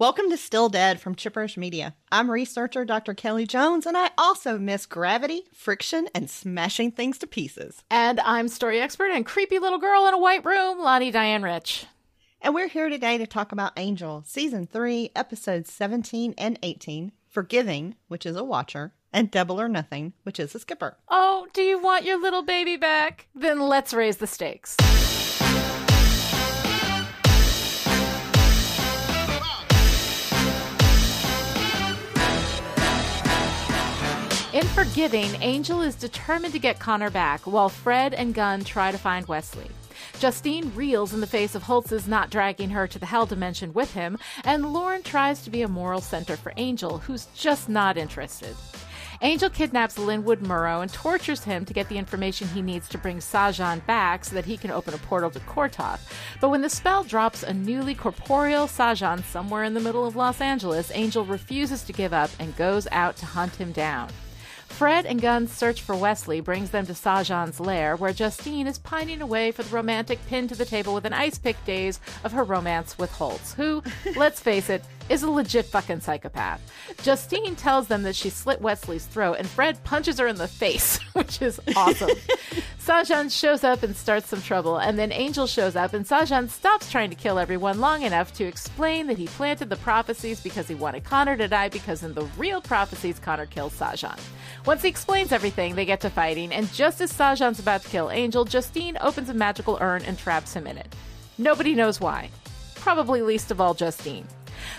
Welcome to Still Dead from Chipperish Media. I'm researcher Dr. Kelly Jones, and I also miss gravity, friction, and smashing things to pieces. And I'm story expert and creepy little girl in a white room, Lani Diane Rich. And we're here today to talk about Angel, Season 3, Episodes 17 and 18, Forgiving, which is a watcher, and Double or Nothing, which is a skipper. Oh, do you want your little baby back? Then let's raise the stakes. In Forgiving, Angel is determined to get Connor back, while Fred and Gunn try to find Wesley. Justine reels in the face of Holtz's not dragging her to the hell dimension with him, and Lorne tries to be a moral center for Angel, who's just not interested. Angel kidnaps Linwood Murrow and tortures him to get the information he needs to bring Sahjhan back so that he can open a portal to Quor-toth. But when the spell drops a newly corporeal Sahjhan somewhere in the middle of Los Angeles, Angel refuses to give up and goes out to hunt him down. Fred and Gunn's search for Wesley brings them to Sahjhan's lair, where Justine is pining away for the romantic pin to the table with an ice pick days of her romance with Holtz, who, let's face it, is a legit fucking psychopath. Justine tells them that she slit Wesley's throat, and Fred punches her in the face, which is awesome. Sahjhan shows up and starts some trouble, and then Angel shows up, and Sahjhan stops trying to kill everyone long enough to explain that he planted the prophecies because he wanted Connor to die, because in the real prophecies, Connor kills Sahjhan. Once he explains everything, they get to fighting, and just as Sahjhan's about to kill Angel, Justine opens a magical urn and traps him in it. Nobody knows why. Probably least of all Justine.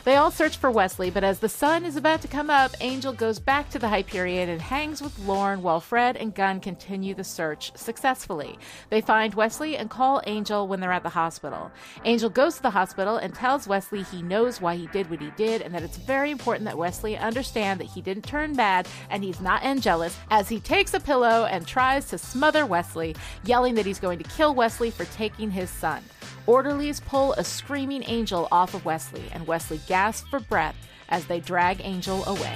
They all search for Wesley, but as the sun is about to come up, Angel goes back to the Hyperion and hangs with Lorne while Fred and Gunn continue the search successfully. They find Wesley and call Angel when they're at the hospital. Angel goes to the hospital and tells Wesley he knows why he did what he did and that it's very important that Wesley understand that he didn't turn bad and he's not Angelus as he takes a pillow and tries to smother Wesley, yelling that he's going to kill Wesley for taking his son. Orderlies pull a screaming Angel off of Wesley, and Wesley gasps for breath as they drag Angel away.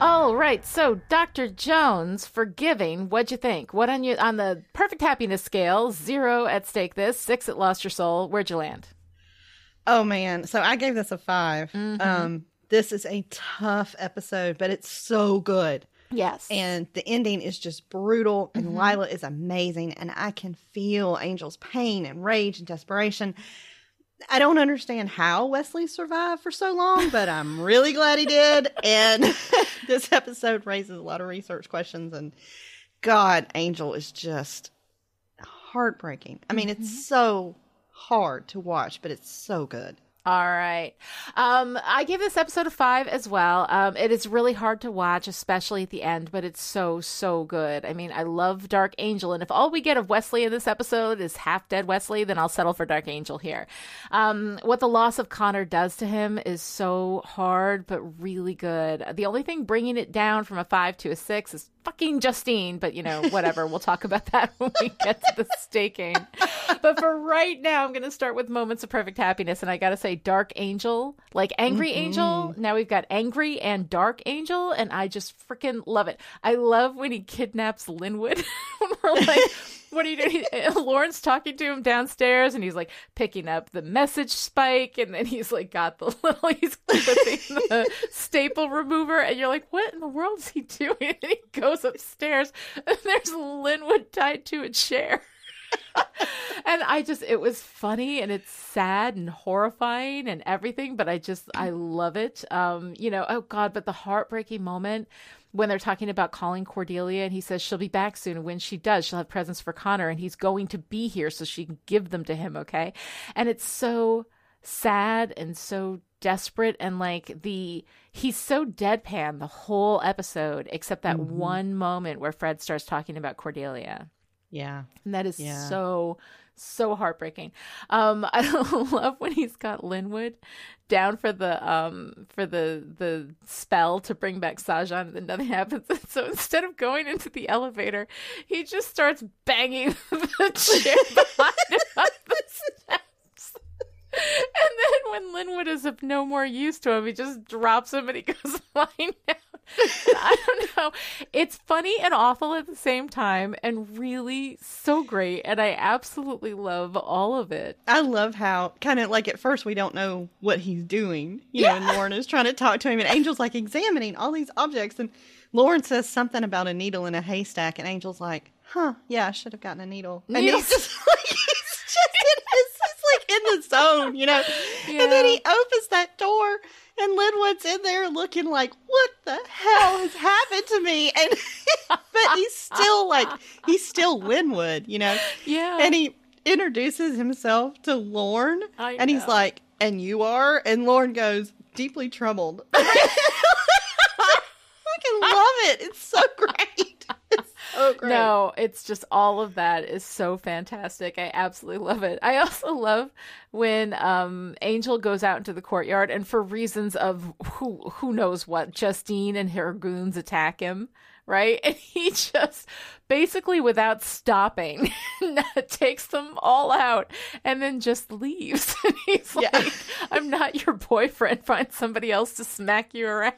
All right, so Dr. Jones, forgiving, what'd you think? What on you on the perfect happiness scale? Zero at stake this, six at lost your soul. Where'd you land? Oh man, so I gave this a 5 Mhm. Um, this is a tough episode, but it's so good. Yes. And the ending is just brutal, and Mhm. Lilah is amazing, and I can feel Angel's pain and rage and desperation. I don't understand how Wesley survived for so long, but I'm really glad he did. And this episode raises a lot of research questions, and God, Angel is just heartbreaking. I mean, Mm-hmm. it's so hard to watch, but it's so good. All right. Um, I gave this episode a five as well. Um, it is really hard to watch, especially at the end, but it's so, so good. I mean, I love Dark Angel, and if all we get of Wesley in this episode is half dead Wesley, then I'll settle for Dark Angel here. Um, what the loss of Connor does to him is so hard, but really good. The only thing bringing it down from a five to a six is fucking Justine, but you know, whatever. we'll talk about that when we get to the staking. But for right now, I'm going to start with moments of perfect happiness. And I got to say, Dark Angel, like Angry Angel. Now we've got Angry and Dark Angel. And I just freaking love it. I love when he kidnaps Linwood. when we're like, what are you doing? Lorne's talking to him downstairs and he's like picking up the message spike. And then he's like got the little, he's clipping the staple remover. And you're like, what in the world is he doing? And he goes upstairs and there's Linwood tied to a chair. and I just, it was funny and it's sad and horrifying and everything, but I just, I love it. Um, you know, oh God, but the heartbreaking moment when they're talking about calling Cordelia and he says she'll be back soon. And when she does, she'll have presents for Connor and he's going to be here so she can give them to him. Okay. And it's so sad and so desperate and like the he's so deadpan the whole episode except that Mhm. one moment where Fred starts talking about Cordelia. Yeah. And that is Yeah. so so heartbreaking. Um I love when he's got Linwood down for the um for the the spell to bring back Sahjhan and then nothing happens. And so instead of going into the elevator, he just starts banging the chair behind him up the steps. And then when Linwood is of no more use to him, he just drops him and he goes flying down. I don't know. It's funny and awful at the same time and really so great. And I absolutely love all of it. I love how kind of like at first we don't know what he's doing. You know, and Lorne is trying to talk to him and Angel's like examining all these objects and Lorne says something about a needle in a haystack and Angel's like, huh, yeah, I should have gotten a needle. And Yes. he's just like he's just in his he's like in the zone, you know. And then he opens that door and Linwood's in there looking like, what the hell has happened to me? And but he's still like he's still Linwood, you know. Yeah. And he introduces himself to Lorne and he's like, and you are? And Lorne goes, deeply troubled. fucking love it. It's so great. It's so great. No, it's just all of that is so fantastic. I absolutely love it. I also love when um Angel goes out into the courtyard and for reasons of who who knows what, Justine and her goons attack him, right? And he just basically without stopping takes them all out and then just leaves. And he's like, I'm not your boyfriend. Find somebody else to smack you around.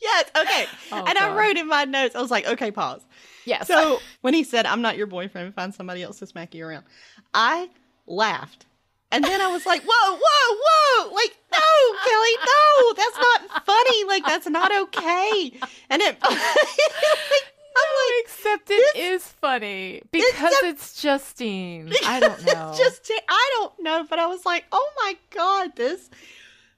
Yes, okay. Oh, and I wrote in my notes, I was like, okay, pause. Yes. So when he said, I'm not your boyfriend, find somebody else to smack you around, I laughed. And then I was like, whoa, whoa, whoa. Like, no, Kelly, no, that's not funny. Like, that's not okay. And it, I'm like, Except it is funny because Except- it's Justine. I don't know. It's just I don't know, but I was like, oh my god, this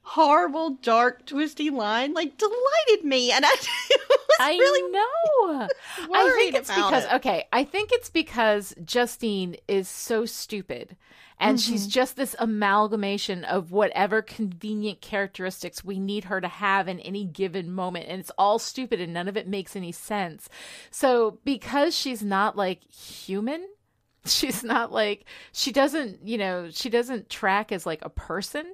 horrible, dark, twisty line like delighted me, and I was I really know. I think it's because it. okay, I think it's because Justine is so stupid. And she's Mm-hmm. just this amalgamation of whatever convenient characteristics we need her to have in any given moment. And it's all stupid and none of it makes any sense. So, because she's not like human, she's not like, she doesn't, you know, she doesn't track as like a person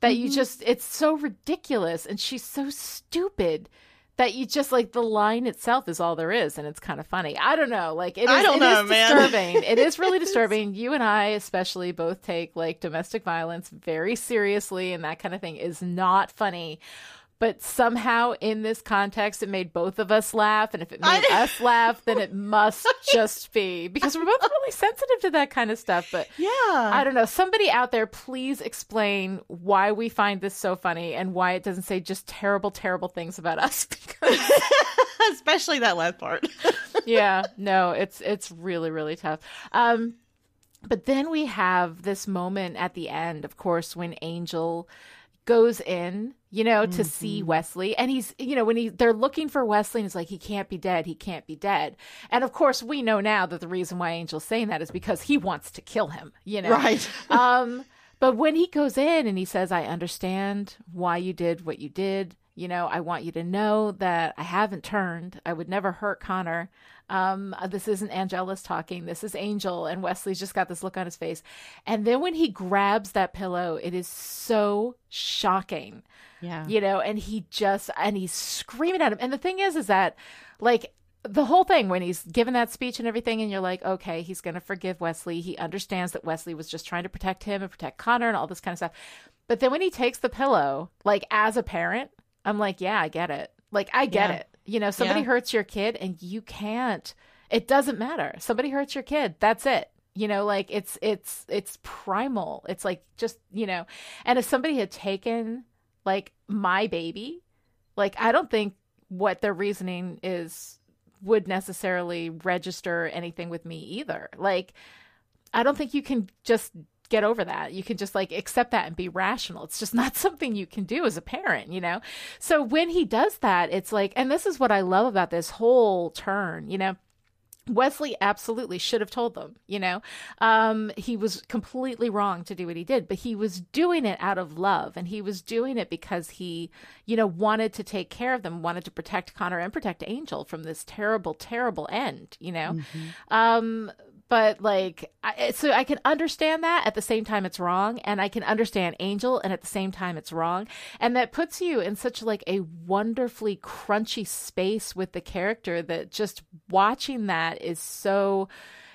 that you just it's so ridiculous and she's so stupid that you just like the line itself is all there is and it's kind of funny. I don't know. Like it is, I don't know, is man. disturbing. It is really disturbing. You and i especially both take like domestic violence very seriously and that kind of thing is not funny but somehow in this context it made both of us laugh and if it made us laugh then it must just be because we're both really sensitive to that kind of stuff but yeah. I don't know. Somebody out there, please explain why we find this so funny and why it doesn't say just terrible, terrible things about us. Because Especially that last part. yeah, no, it's it's really really tough. Um, but then we have this moment at the end, of course, when Angel goes in, you know, to see Wesley, and he's, you know, when he they're looking for Wesley, and he's like, he can't be dead, he can't be dead, and of course, we know now that the reason why Angel's saying that is because he wants to kill him, you know, Right. um, but when he goes in and he says, I understand why you did what you did. You know, I want you to know that I haven't turned. I would never hurt Connor. Um, this isn't Angelus talking. This is Angel. And Wesley's just got this look on his face. And then when he grabs that pillow, it is so shocking Yeah. you know and he just and he's screaming at him and the thing is is that like the whole thing when he's given that speech and everything and you're like okay he's going to forgive wesley he understands that wesley was just trying to protect him and protect connor and all this kind of stuff but then when he takes the pillow like as a parent i'm like yeah i get it. Like i get Yeah. it. You know somebody Yeah. hurts your kid and you can't it doesn't matter. Somebody hurts your kid. That's it. You know like it's it's it's primal. It's like just you know and if somebody had taken like my baby like i don't think what their reasoning is would necessarily register anything with me either. Like i don't think you can just get over that. You can just like accept that and be rational. It's just not something you can do as a parent you know? So when he does that it's like and this is what i love about this whole turn you know? Wesley absolutely should have told them, you know. Um, he was completely wrong to do what he did, but he was doing it out of love and he was doing it because he, you know, wanted to take care of them, wanted to protect Connor and protect Angel from this terrible, terrible end, you know. Um, but like, I, so I can understand that at the same time it's wrong, and I can understand Angel, and at the same time it's wrong, and that puts you in such like a wonderfully crunchy space with the character that just watching that is so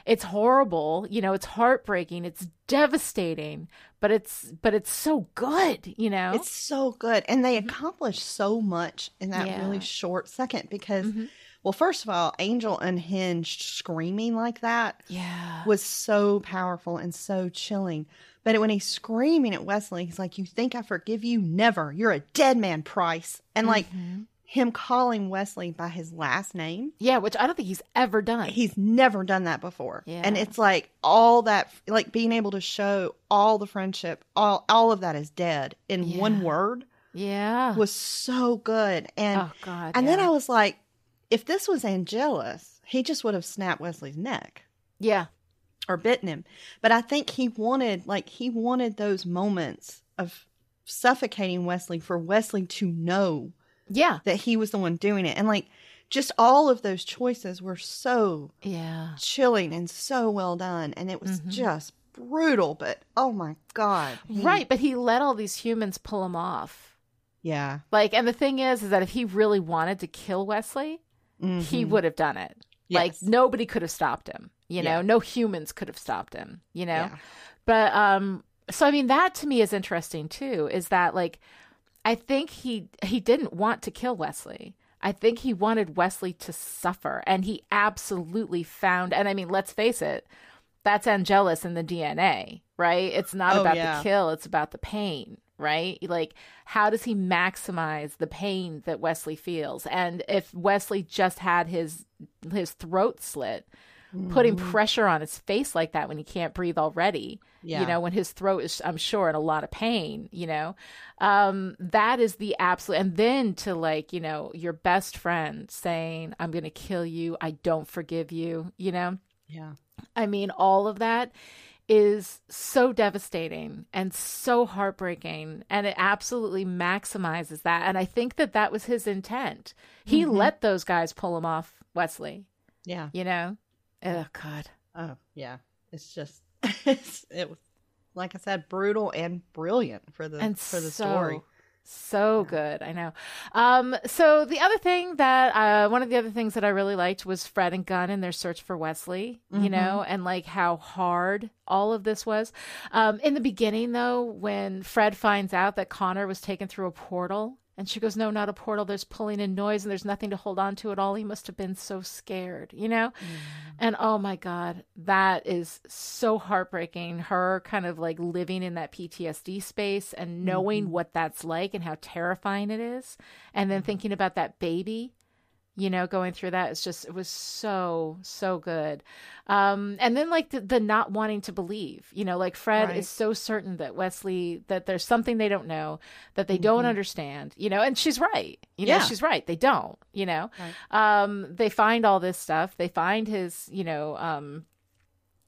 it's horrible, you know, it's heartbreaking, it's devastating, but it's but it's so good, you know. It's so good. And they accomplished so much in that Yeah. really short second because, Mhm. Well, first of all, Angel unhinged screaming like that yeah. was so powerful and so chilling. But when he's screaming at Wesley, he's like, You think I forgive you? Never. You're a dead man, Price. And like Mhm. him calling Wesley by his last name, Yeah, which I don't think he's ever done. he's never done that before. Yeah. And it's like all that, like being able to show all the friendship, all, all of that is dead in one word yeah. was so good. And oh god. and then. I was like, if this was Angelus, he just would have snapped Wesley's neck Yeah. or bitten him. But I think he wanted, like, he wanted those moments of suffocating Wesley for Wesley to know Yeah. that he was the one doing it. And like, just all of those choices were so Yeah. chilling and so well done. And it was Mhm. just brutal, but oh my God. he- Right, but he let all these humans pull him off. Yeah. Like, and the thing is, is that if he really wanted to kill Wesley, he Mhm. would have done it. Like nobody could have stopped him. You know, Yeah. no humans could have stopped him. You know, Yeah. but um, so I mean, that to me is interesting too. Is that like, I think he he didn't want to kill Wesley. I think he wanted Wesley to suffer, and he absolutely found. And I mean, let's face it, that's Angelus in the DNA, right? It's not Oh, about yeah. the kill; it's about the pain, right? Like, how does he maximize the pain that Wesley feels? And if Wesley just had his his throat slit, putting Mhm. pressure on his face like that when he can't breathe already, Yeah. you know, when his throat is, I'm sure, in a lot of pain, you know, um, that is the absolute. And then to like, you know, your best friend saying, I'm going to kill you. I don't forgive you, you know, Yeah. I mean, all of that is so devastating and so heartbreaking and it absolutely maximizes that and i think that that was his intent he Mhm. let those guys pull him off wesley Yeah. you know oh god Oh, yeah. It's just, it's, it was, like I said, brutal and brilliant for the, and for the so, story. So good, I know. Um, so the other thing that uh, one of the other things that I really liked was Fred and Gunn in their search for Wesley. You Mhm. know, and like how hard all of this was. Um, in the beginning, though, when Fred finds out that Connor was taken through a portal. And she goes, No, not a portal. There's pulling and noise, and there's nothing to hold on to at all. He must have been so scared, you know? And oh my God, that is so heartbreaking. Her kind of like living in that PTSD space and knowing Mhm. what that's like and how terrifying it is. And then thinking about that baby, you know, going through that. It's just, it was so, so good. Um, and then like the, the not wanting to believe, you know, like Fred Right. is so certain that Wesley, that there's something they don't know, that they don't Mhm. understand, you know, and she's right. You know, Yeah. she's right. They don't, you know um they find all this stuff they find his you know um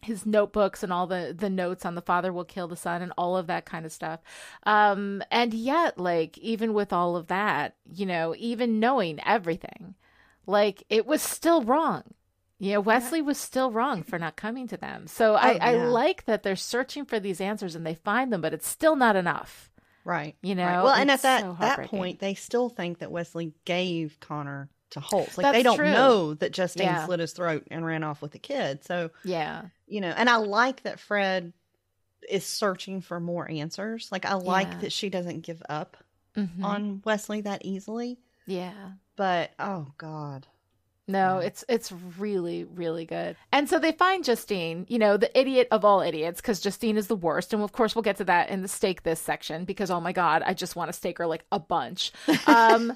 his notebooks and all the the notes on the father will kill the son and all of that kind of stuff um and yet like even with all of that you know even knowing everything like it was still wrong you know wesley was still wrong for not coming to them so I, I Oh, yeah. like that they're searching for these answers and they find them but it's still not enough Right. You right. know, well, and at that so that point, they still think that Wesley gave Connor to Holtz. Like That's they don't true. know that Justine Yeah. slit his throat and ran off with the kid. So yeah you know, and I like that Fred is searching for more answers. Like I like Yeah. that she doesn't give up Mhm. on Wesley that easily. yeah But oh god, No, it's it's really really good. And so they find Justine, you know, the idiot of all idiots, because Justine is the worst. And of course, we'll get to that in the stake this section because oh my god, I just want to stake her like a bunch. Um,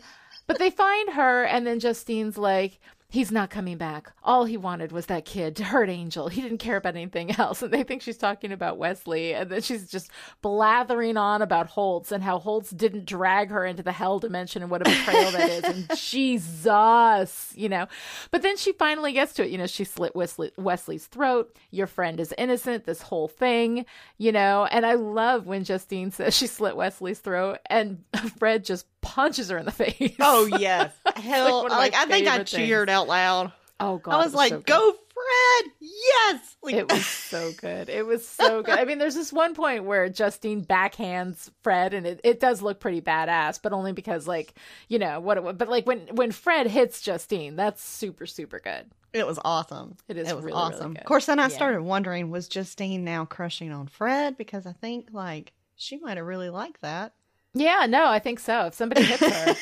but they find her, and then Justine's like. He's not coming back. All he wanted was that kid to hurt Angel. He didn't care about anything else. And they think she's talking about Wesley. And then she's just blathering on about Holtz and how Holtz didn't drag her into the hell dimension and what a betrayal that is. And Jesus, you know. But then she finally gets to it. You know, she slit Wesley, Wesley's throat. Your friend is innocent. This whole thing, you know. And I love when Justine says she slit Wesley's throat and Fred just punches her in the face. oh yes, hell, my like I think I things. cheered out loud. oh God. I it was like, so "Go, Fred! Yes!" Like, It was so good. It was so good. I mean, there's this one point where Justine backhands Fred, and it, it does look pretty badass, but only because, like, you know what? It, but like when when Fred hits Justine, that's super super good. It was awesome. It is It was really, really awesome. good. of course, then I Yeah. started wondering was Justine now crushing on Fred? Because I think like she might have really liked that. Yeah, no, I think so. If somebody hits her,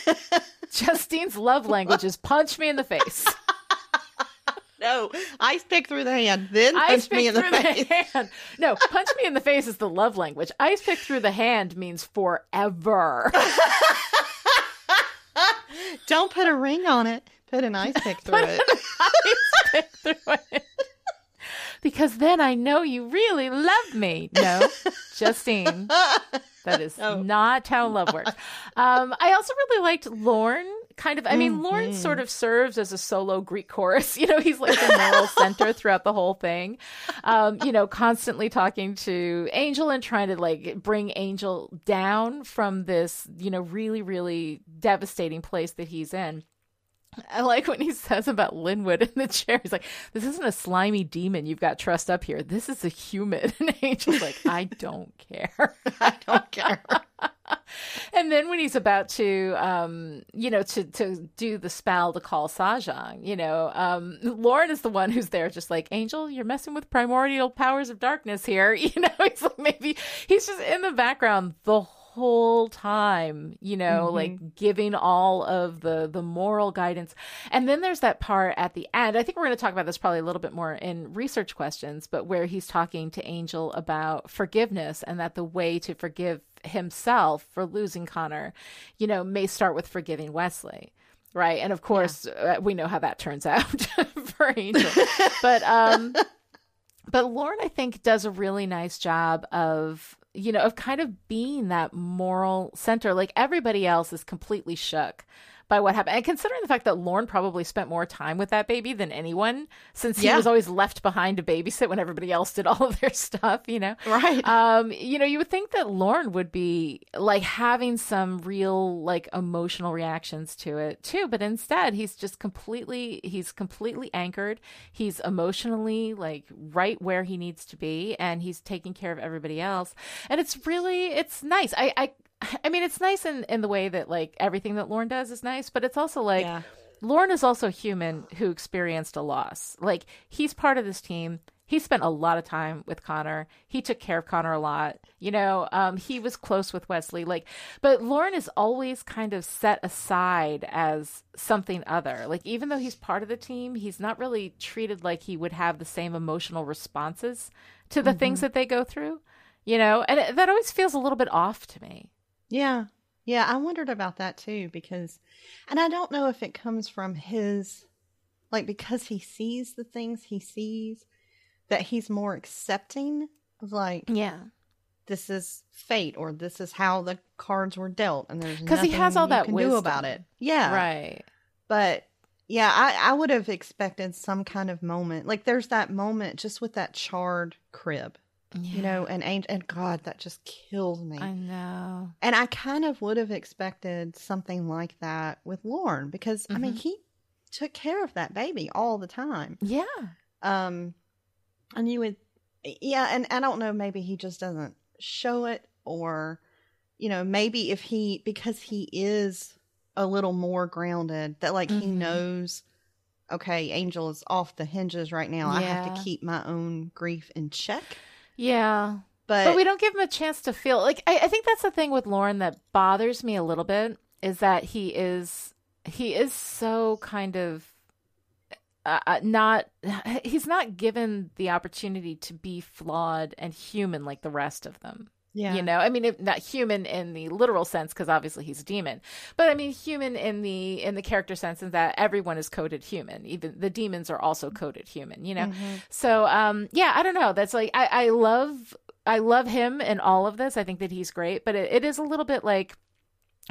Justine's love language is punch me in the face. no, ice pick through the hand, then punch me in the face. the hand. No, punch me in the face is the love language. Ice pick through the hand means forever. Don't put a ring on it. Put an ice pick through it. Ice pick through it. Because then I know you really love me. No, Justine. That is No. not how love works. Um, I also really liked Lorne. Kind of, I mean, Lorne sort of serves as a solo Greek chorus. You know, he's like the moral center throughout the whole thing. Um, you know, constantly talking to Angel and trying to like bring Angel down from this, you know, really, really devastating place that he's in. I like when he says about Linwood in the chair. He's like, "This isn't a slimy demon you've got trussed up here. This is a human." And Angel's like, "I don't care." I don't care. and then when he's about to, um, you know, to to do the spell to call Sahjhan, you know, um, Lorne is the one who's there, just like Angel, you're messing with primordial powers of darkness here. You know, he's like maybe he's just in the background the whole time, you know, Mm-hmm. like giving all of the the moral guidance. And then there's that part at the end. I think we're going to talk about this probably a little bit more in research questions, but where he's talking to Angel about forgiveness and that the way to forgive himself for losing Connor, you know, may start with forgiving Wesley. Right. And of course, uh, we know how that turns out for Angel. but um but Lorne, I think, does a really nice job of, you know, of kind of being that moral center. Like everybody else is completely shook by what happened. And considering the fact that Lorne probably spent more time with that baby than anyone, since he Yeah. was always left behind to babysit when everybody else did all of their stuff, you know? Right. Um, you know, you would think that Lorne would be like having some real like emotional reactions to it too, but instead he's just completely he's completely anchored. He's emotionally like right where he needs to be and he's taking care of everybody else. And it's really it's nice. I I I mean it's nice in in the way that like everything that Lorne does is nice, but it's also like Yeah. Lorne is also human who experienced a loss. Like he's part of this team. He spent a lot of time with Connor. He took care of Connor a lot. You know, um, he was close with Wesley. Like, but Lorne is always kind of set aside as something other. Like, even though he's part of the team, he's not really treated like he would have the same emotional responses to the things that they go through. You know, and it, that always feels a little bit off to me. Yeah. Yeah, I wondered about that too because and I don't know if it comes from his like because he sees the things he sees that he's more accepting of like Yeah. this is fate or this is how the cards were dealt and there's Cuz he has all that can do about it. Yeah. Right. But yeah, I, I would have expected some kind of moment. Like there's that moment just with that charred crib, you know, and and God, that just kills me. I know. And I kind of would have expected something like that with Lorne because I Mm-hmm. mean he took care of that baby all the time. Yeah. Um and you would yeah, and I don't know, maybe he just doesn't show it or you know, maybe if he because he is a little more grounded that like he Mhm. knows okay, Angel is off the hinges right now. I have to keep my own grief in check. Yeah. But, But we don't give him a chance to feel like I, I think that's the thing with Lorne that bothers me a little bit is that he is he is so kind of uh, uh, not he's not given the opportunity to be flawed and human like the rest of them. Yeah. You know, I mean, if, not human in the literal sense because obviously he's a demon, but I mean human in the in the character sense in that everyone is coded human. Even the demons are also coded human. You know, Mm-hmm. so um, yeah, I don't know. That's like I, I love I love him in all of this. I think that he's great, but it, it is a little bit like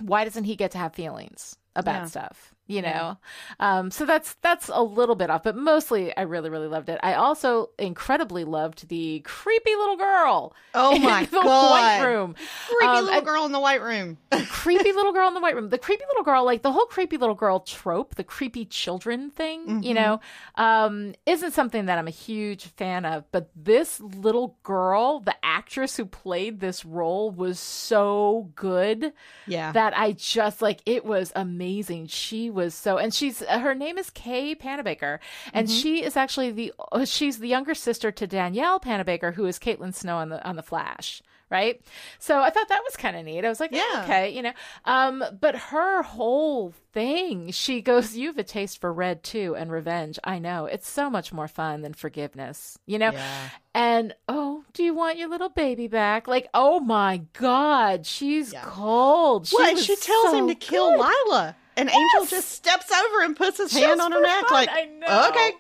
why doesn't he get to have feelings about Yeah. stuff? You know, um, so that's that's a little bit off, but mostly I really really loved it. I also incredibly loved the creepy little girl. Oh my the God. white room. Creepy Um, little girl in the white room. creepy little girl in the white room. The creepy little girl, like the whole creepy little girl trope, the creepy children thing, you Mhm. know, um, isn't something that I'm a huge fan of. But this little girl, the actress who played this role, was so good yeah. that I just like it was amazing. She was so, and she's uh, her name is Kay Panabaker, and Mm-hmm. she is actually the uh, she's the younger sister to Danielle Panabaker, who is Caitlin Snow on the on the Flash. Right, so I thought that was kind of neat. I was like, yeah, Yeah. okay, you know. Um, but her whole thing, she goes, "You have a taste for red too, and revenge." I know it's so much more fun than forgiveness, you know. Yeah. And oh, do you want your little baby back? Like, oh my God, she's Yeah. cold. She and she tells him to kill good. Lilah. And Angel just steps over and puts his hand Just on her neck, fun, like, I know. okay.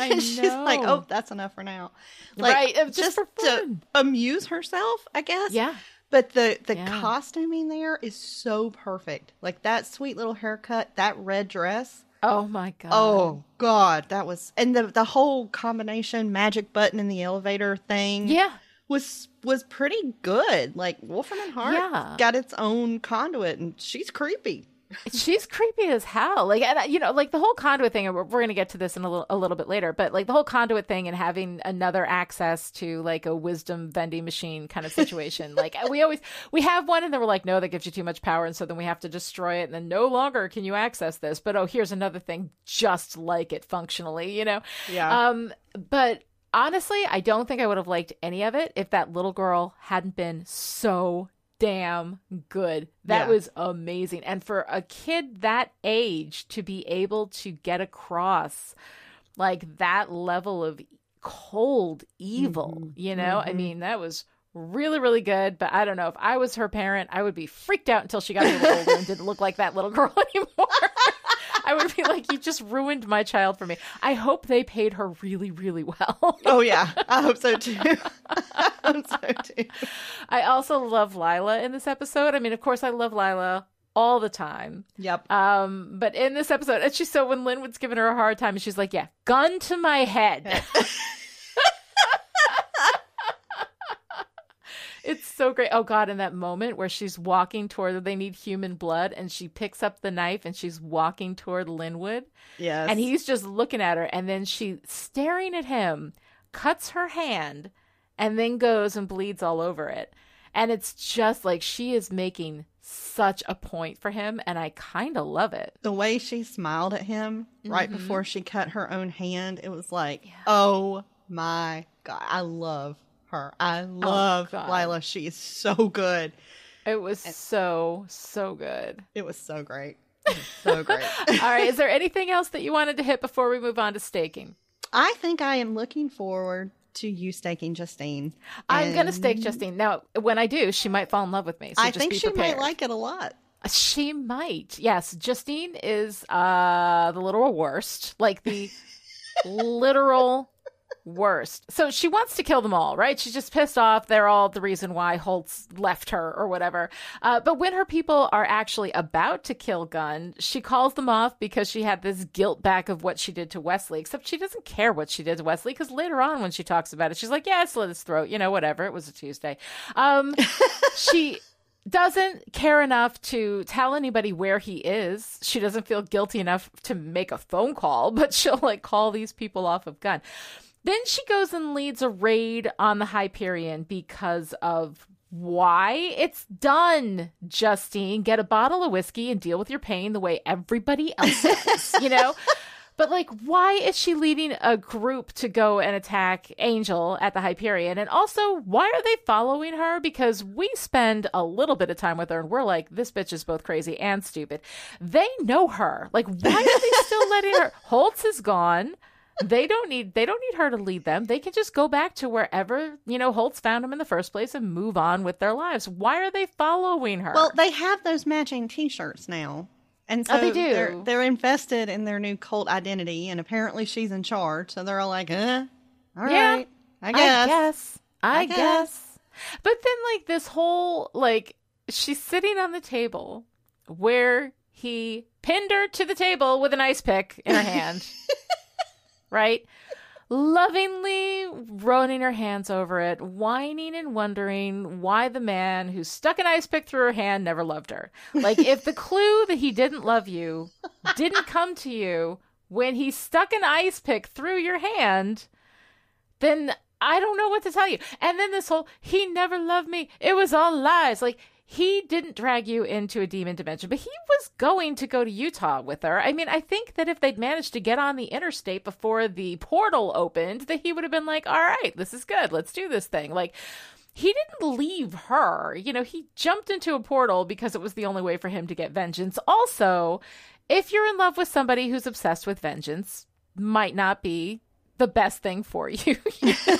I She's like, oh, that's enough for now. Right, uh, just for to amuse herself, I guess. Yeah. But the the Yeah. costuming there is so perfect. Like that sweet little haircut, that red dress. Oh my God. Oh God, that was and the the whole combination magic button in the elevator thing. yeah. was was pretty good. Like Wolfram and Hart Yeah. got its own conduit, and she's creepy. She's creepy as hell. Like, and, uh, you know, like the whole conduit thing, and we're, we're going to get to this in a little, a little bit later, but like the whole conduit thing and having another access to like a wisdom vending machine kind of situation. like, we always, we have one and then we're like, no, that gives you too much power. And so then we have to destroy it. And then no longer can you access this. But oh, here's another thing just like it functionally, you know? Yeah. Um, but honestly, I don't think I would have liked any of it if that little girl hadn't been so damn good. That Yeah. was amazing. And for a kid that age to be able to get across like that level of cold evil, mm-hmm. you know? I mm-hmm. mean, that was really really good but i don't know if i was her parent i would be freaked out until she got a little older and didn't look like that little girl anymore i would be like you just ruined my child for me i hope they paid her really really well oh yeah, I hope so too. I hope so too. i also love lilah in this episode i mean of course i love lilah all the time Yep. um but in this episode and she's so when linwood's giving her a hard time and she's like yeah gun to my head It's so great. Oh god, in that moment where she's walking toward they need human blood and she picks up the knife and she's walking toward Linwood yes. and he's just looking at her and then she staring at him cuts her hand and then goes and bleeds all over it. And it's just like she is making such a point for him and I kind of love it. the way she smiled at him right Mm-hmm. before she cut her own hand, it was like, oh my god, I love her. I love Oh, Lilah. She is so good. It was so so good. It was so great. It was so great. All right, is there anything else that you wanted to hit before we move on to staking? I think I am looking forward to you staking Justine. I'm gonna stake Justine. Now, when I do, she might fall in love with me. So I think she prepared. might like it a lot. She might. Yes, Justine is uh the literal worst, like the literal worst. So she wants to kill them all, right? She's just pissed off. They're all the reason why Holtz left her or whatever. Uh, but when her people are actually about to kill Gunn, she calls them off because she had this guilt back of what she did to Wesley. Except she doesn't care what she did to Wesley because later on when she talks about it, she's like, "Yeah, I slit his throat. You know, whatever. It was a Tuesday." Um, she doesn't care enough to tell anybody where he is. She doesn't feel guilty enough to make a phone call, but she'll like call these people off of Gunn. Then she goes and leads a raid on the Hyperion because of why it's done, Justine. Get a bottle of whiskey and deal with your pain the way everybody else does, you know? But like, why is she leading a group to go and attack Angel at the Hyperion? And also, why are they following her? Because we spend a little bit of time with her and we're like, this bitch is both crazy and stupid. They know her. Like, why are they still letting her? Holtz is gone. They don't need they don't need her to lead them. They can just go back to wherever, you know, Holtz found them in the first place and move on with their lives. Why are they following her? Well, they have those matching T-shirts now, and so Oh, they do? They're, they're invested in their new cult identity, and apparently she's in charge. So they're all like, "Uh, all right, Yeah, I guess." I guess. I, I guess. guess. But then, like, this whole, like, she's sitting on the table where he pinned her to the table with an ice pick in her hand, right? Lovingly running her hands over it, whining and wondering why the man who stuck an ice pick through her hand never loved her. Like, if the clue that he didn't love you didn't come to you when he stuck an ice pick through your hand, then I don't know what to tell you. And then this whole he never loved me. It was all lies. Like he didn't drag you into a demon dimension, but he was going to go to Utah with her. I mean, I think that if they'd managed to get on the interstate before the portal opened, that he would have been like, all right, this is good. Let's do this thing. Like, he didn't leave her. You know, he jumped into a portal because it was the only way for him to get vengeance. Also, if you're in love with somebody who's obsessed with vengeance, might not be the best thing for you. you know?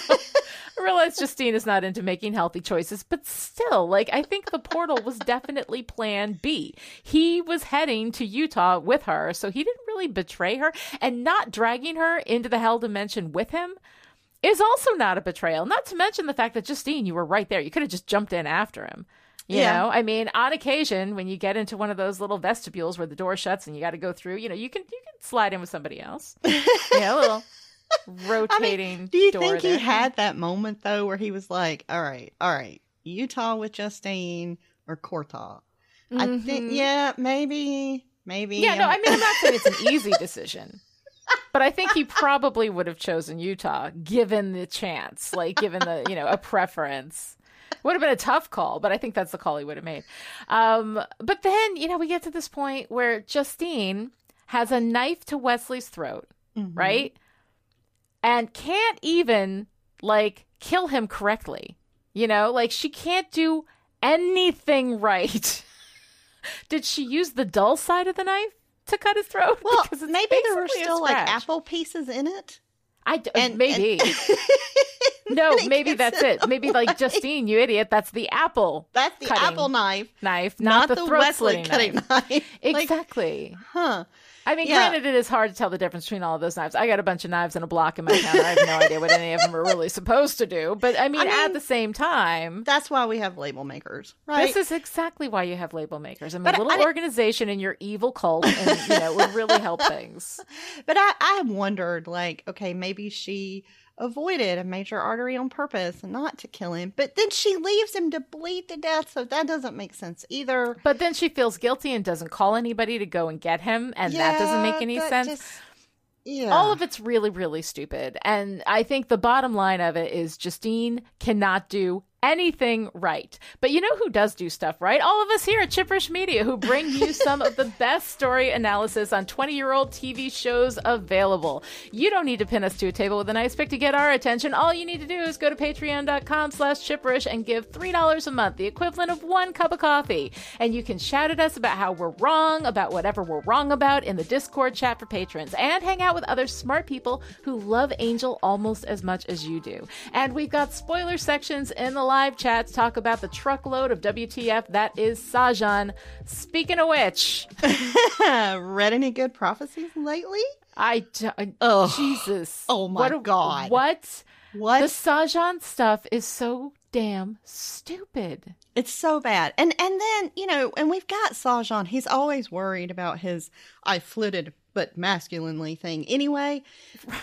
I realize Justine is not into making healthy choices, but still, like, I think the portal was definitely plan B. He was heading to Utah with her, so he didn't really betray her, and not dragging her into the hell dimension with him is also not a betrayal. Not to mention the fact that Justine, you were right there. You could have just jumped in after him. You Yeah. know, I mean, on occasion, when you get into one of those little vestibules where the door shuts and you got to go through, you know, you can you can slide in with somebody else. yeah, a little rotating. Do you door think he had that moment though where he was like, "All right, all right, Utah with Justine or Quor-toth?" I think, yeah, maybe, maybe. Yeah, no, um, I mean, I'm not saying it's an easy decision, but I think he probably would have chosen Utah given the chance, like given the you know a preference. Would have been a tough call, but I think that's the call he would have made. Um, but then you know we get to this point where Justine has a knife to Wesley's throat, Mhm. right, and can't even like kill him correctly. You know, like she can't do anything right. Did she use the dull side of the knife to cut his throat? Well, maybe there were still like apple pieces in it. I d- And maybe and- no, maybe that's it. Maybe like. Justine, you idiot. That's the apple That's the apple knife, knife, not, the, throat Wesley cutting knife. knife. Like, Exactly. huh? I mean, Yeah. granted, it is hard to tell the difference between all of those knives. I got a bunch of knives and a block in my counter. I have no idea what any of them are really supposed to do. But I mean, I mean, at the same time, That's why we have label makers, right? This is exactly why you have label makers. I'm But a little I- organization in your evil cult, and you know, would really help things. But I, I have wondered, like, okay, maybe she avoided a major artery on purpose not to kill him, but then she leaves him to bleed to death, so that doesn't make sense either. But then she feels guilty and doesn't call anybody to go and get him, and that doesn't make any sense. just- yeah, All of it's really, really stupid. And I think the bottom line of it is Justine cannot do anything right. But you know who does do stuff right? All of us here at Chipperish Media who bring you some of the best story analysis on 20 year old TV shows available. You don't need to pin us to a table with a nice pick to get our attention. All you need to do is go to patreon.com slash chipperish and give $3 a month, the equivalent of one cup of coffee. And you can shout at us about how we're wrong, about whatever we're wrong about in the Discord chat for patrons, and hang out with other smart people who love Angel almost as much as you do. And we've got spoiler sections in the live chats talk about the truckload of WTF that is Sahjhan. Speaking of which, read any good prophecies lately? I, d- Ugh. Jesus. Oh my What- God. What? What? The Sahjhan stuff is so damn stupid. It's so bad. And and then, you know, and we've got Sahjhan, he's always worried about his I flitted but masculinely thing anyway.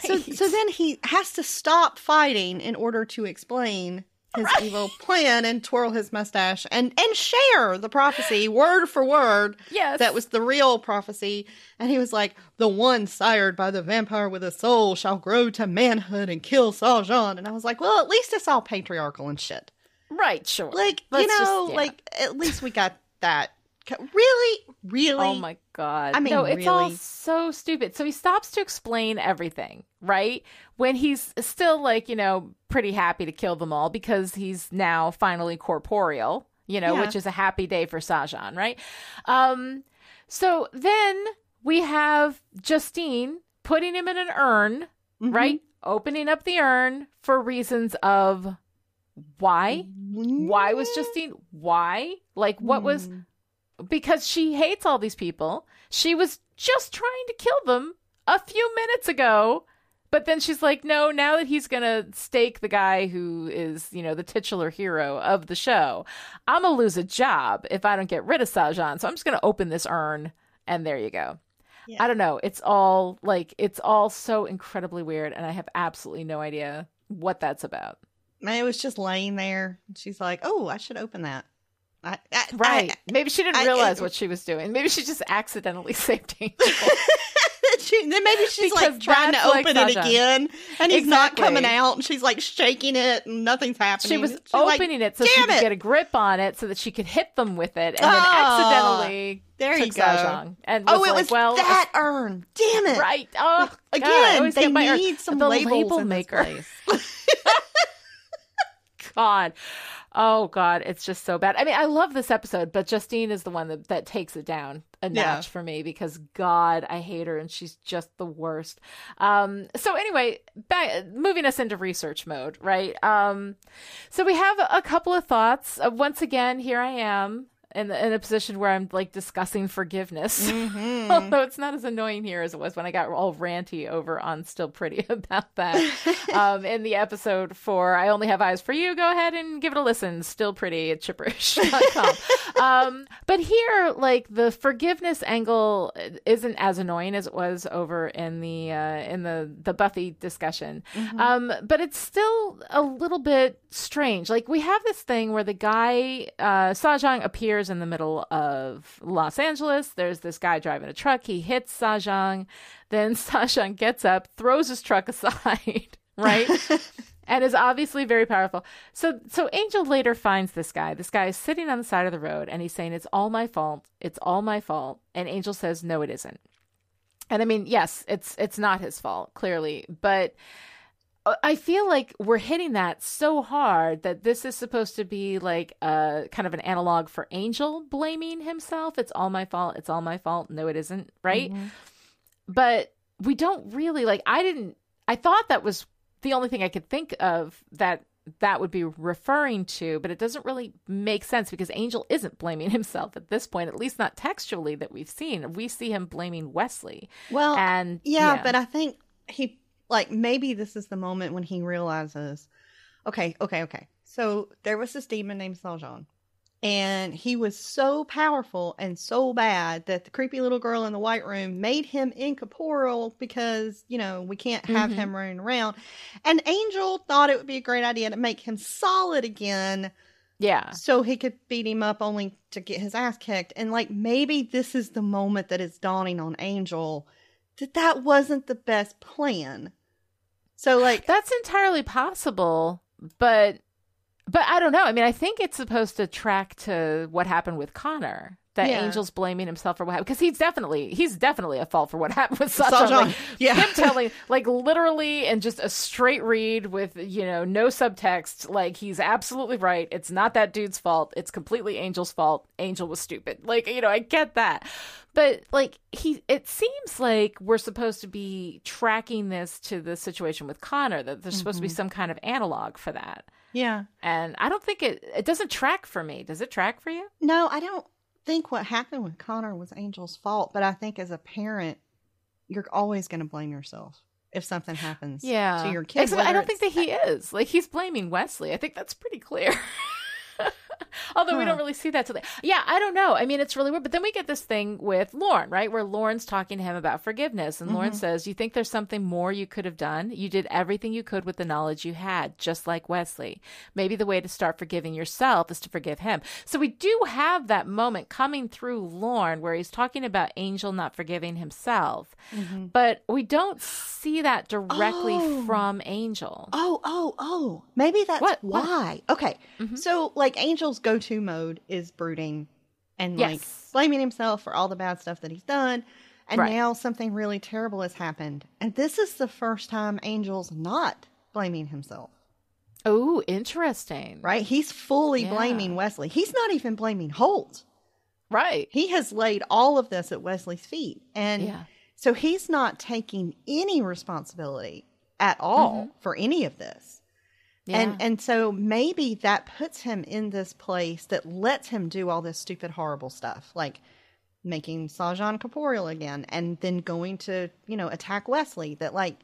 So so then he has to stop fighting in order to explain his evil plan and twirl his mustache and and share the prophecy word for word. Yes. That was the real prophecy. And he was like, The one sired by the vampire with a soul shall grow to manhood and kill Sahjhan. And I was like, Well, at least it's all patriarchal and shit. Right, sure. Like, Let's you just- know, yeah. like at least we got that. Really? Really? Oh my god. I mean, no, it's all so stupid. So he stops to explain everything, right? When he's still like, you know, pretty happy to kill them all because he's now finally corporeal, you know, Yeah. which is a happy day for Sahjhan, right? Um so then we have Justine putting him in an urn, Mhm. right? Opening up the urn for reasons of why? Why was Justine why? Like what was Mm. Because she hates all these people. She was just trying to kill them a few minutes ago. But then she's like, no, now that he's going to stake the guy who is, you know, the titular hero of the show, I'm going to lose a job if I don't get rid of Sahjhan. So I'm just going to open this urn and there you go. Yeah. I don't know. It's all like, it's all so incredibly weird. And I have absolutely no idea what that's about. It was just laying there. She's like, "Oh, I should open that." I, I, Right. I- Maybe she didn't realize uh, what she was doing. Maybe she just accidentally saved Angel. she then maybe she's Because like trying to that's like open it again, and he's not coming out, and she's like shaking it, and nothing's happening. She was She's like, opening it so she "Damn could it!" get a grip on it so that she could hit them with it, and then Oh, accidentally there you go. And oh, was Oh, it like, was well, that urn. Damn it! right. Oh, Again, God, they need some the label maker. God. Oh God, it's just so bad. I mean, I love this episode, but Justine is the one that, that takes it down a Yeah. notch for me because God, I hate her and she's just the worst. Um, so anyway, back, moving us into research mode, right? Um, so we have a couple of thoughts. Uh, once again, here I am in, in a position where I'm like discussing forgiveness. Mhm. Although it's not as annoying here as it was when I got all ranty over on Still Pretty about that. um, in the episode for I Only Have Eyes for You, go ahead and give it a listen. Still Pretty at chipperish.com. um, but here, like the forgiveness angle isn't as annoying as it was over in the uh, in the the Buffy discussion. Um, but it's still a little bit strange. Like we have this thing where the guy uh, Sahjhan appears in the middle of Los Angeles. There's this guy driving a truck. He hits Sahjhan. Then Sahjhan gets up, throws his truck aside, right? and is obviously very powerful. So so Angel later finds this guy. This guy is sitting on the side of the road and he's saying it's all my fault. It's all my fault. And Angel says no it isn't. And I mean, yes, it's it's not his fault clearly, but Uh, I feel like we're hitting that so hard that this is supposed to be like a kind of an analog for Angel blaming himself. It's all my fault. It's all my fault. No, it isn't. Right. Mm-hmm. But we don't really like, I didn't, I thought that was the only thing I could think of that that would be referring to, but it doesn't really make sense because Angel isn't blaming himself at this point, at least not textually that we've seen. We see him blaming Wesley. Well, And yeah, but I think he like maybe this is the moment when he realizes, okay, okay, okay. So there was this demon named Sahjhan, and he was so powerful and so bad that the creepy little girl in the white room made him incorporeal because you know we can't have Mhm. him running around. And Angel thought it would be a great idea to make him solid again yeah. so he could beat him up only to get his ass kicked. And like maybe this is the moment that is dawning on Angel that that wasn't the best plan. So like That's entirely possible, but but I don't know. I mean, I think it's supposed to track to what happened with Connor. That Yeah. Angel's blaming himself for what happened because he's definitely he's definitely a fault for what happened with Sasha. Sasha, Like, yeah. him telling like literally and just a straight read with you know no subtext. Like he's absolutely right. It's not that dude's fault. It's completely Angel's fault. Angel was stupid. Like you know I get that, but like he it seems like we're supposed to be tracking this to the situation with Connor. That there's supposed to be Mm-hmm. some kind of analog for that. yeah. And I don't think it it doesn't track for me. Does it track for you? No, I don't think what happened with Connor was Angel's fault, but I think as a parent, you're always going to blame yourself if something happens Yeah. to your kid. Except I don't think that he is. Like he's blaming Wesley. I think that's pretty clear. Although we don't really see that till the Yeah, I don't know. I mean, it's really weird. But then we get this thing with Lorne, right? Where Lorne's talking to him about forgiveness. And Lorne Mhm. says, You think there's something more you could have done? You did everything you could with the knowledge you had, just like Wesley. Maybe the way to start forgiving yourself is to forgive him. So we do have that moment coming through Lorne where he's talking about Angel not forgiving himself. Mhm. But we don't see that directly Oh. from Angel. Oh, oh, oh. Maybe that's What? What? why. Okay. Mhm. So, like, Angel's go mode is brooding and, like, blaming himself for all the bad stuff that he's done. And Right. now something really terrible has happened. And this is the first time Angel's not blaming himself, Oh, interesting. right? He's fully Yeah. blaming Wesley. He's not even blaming Holtz. Right. He has laid all of this at Wesley's feet. And Yeah. so he's not taking any responsibility at all mm-hmm. for any of this. Yeah. And and so maybe that puts him in this place that lets him do all this stupid horrible stuff like making Sahjhan corporeal again and then going to, you know, attack Wesley that like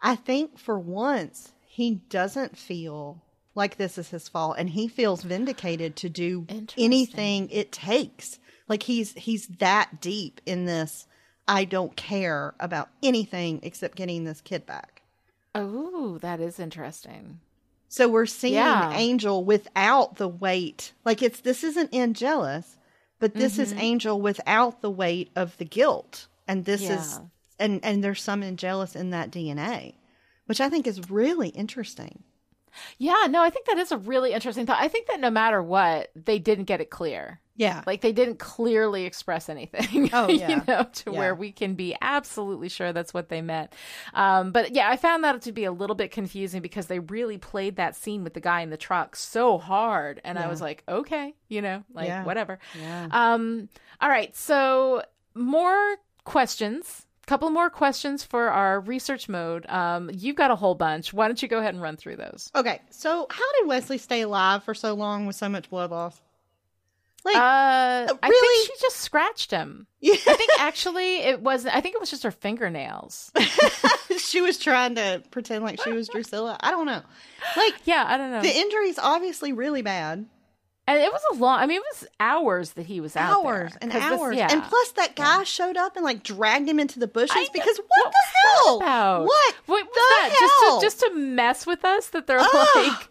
I think for once he doesn't feel like this is his fault and he feels vindicated to do anything it takes. Like he's he's that deep in this I don't care about anything except getting this kid back. oh, that is interesting. So we're seeing Yeah. Angel without the weight. Like it's this isn't Angelus, but this is Mm-hmm. Angel without the weight of the guilt. And this is and and there's some Angelus in that DNA, which I think is really interesting. Yeah, no, I think that is a really interesting thought. I think that no matter what, they didn't get it clear. Yeah. Like they didn't clearly express anything, Oh, yeah. you know, to Yeah. where we can be absolutely sure that's what they meant. Um, but yeah, I found that to be a little bit confusing because they really played that scene with the guy in the truck so hard, and I was like, okay, you know, like Yeah. whatever. yeah. Um, all right, so more questions. Couple more questions for our research mode. Um, you've got a whole bunch. Why don't you go ahead and run through those? Okay, so how did Wesley stay alive for so long with so much blood loss? Like, Uh, I really? think she just scratched him. yeah, I think actually it was. I think it was just her fingernails. she was trying to pretend like she was Drusilla. I don't know. Like, Yeah, I don't know. the injury's obviously really bad. And it was a long. I mean, it was hours that he was out there. hours and 'Cause this- hours. yeah. And plus, that guy showed up and like dragged him into the bushes because what, What the hell? about? What? what was that? hell? Just to just to mess with us? That they're Ugh. like,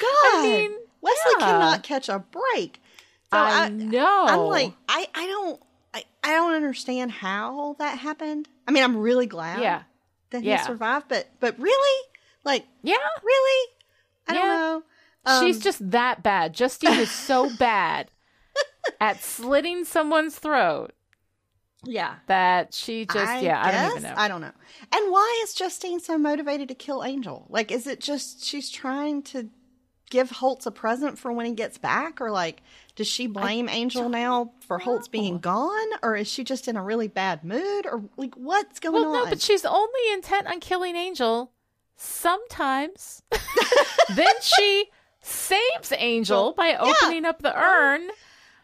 God, I mean, Wesley yeah. cannot catch a break. So I, I, know. I'm like, I, I don't, I, I don't understand how that happened. I mean, I'm really glad yeah, that he survived, but, but really, like, yeah. really, I Yeah. don't know. Um, She's just that bad. Justine is so bad at slitting someone's throat yeah. that she just I yeah. I don't even know. I don't know. And why is Justine so motivated to kill Angel? Like, is it just she's trying to give Holtz a present for when he gets back, or like, does she blame Angel now for Holtz being gone, or is she just in a really bad mood, or like, what's going Well, on? no, but she's only intent on killing Angel sometimes. then she saves Angel by yeah. opening up the urn.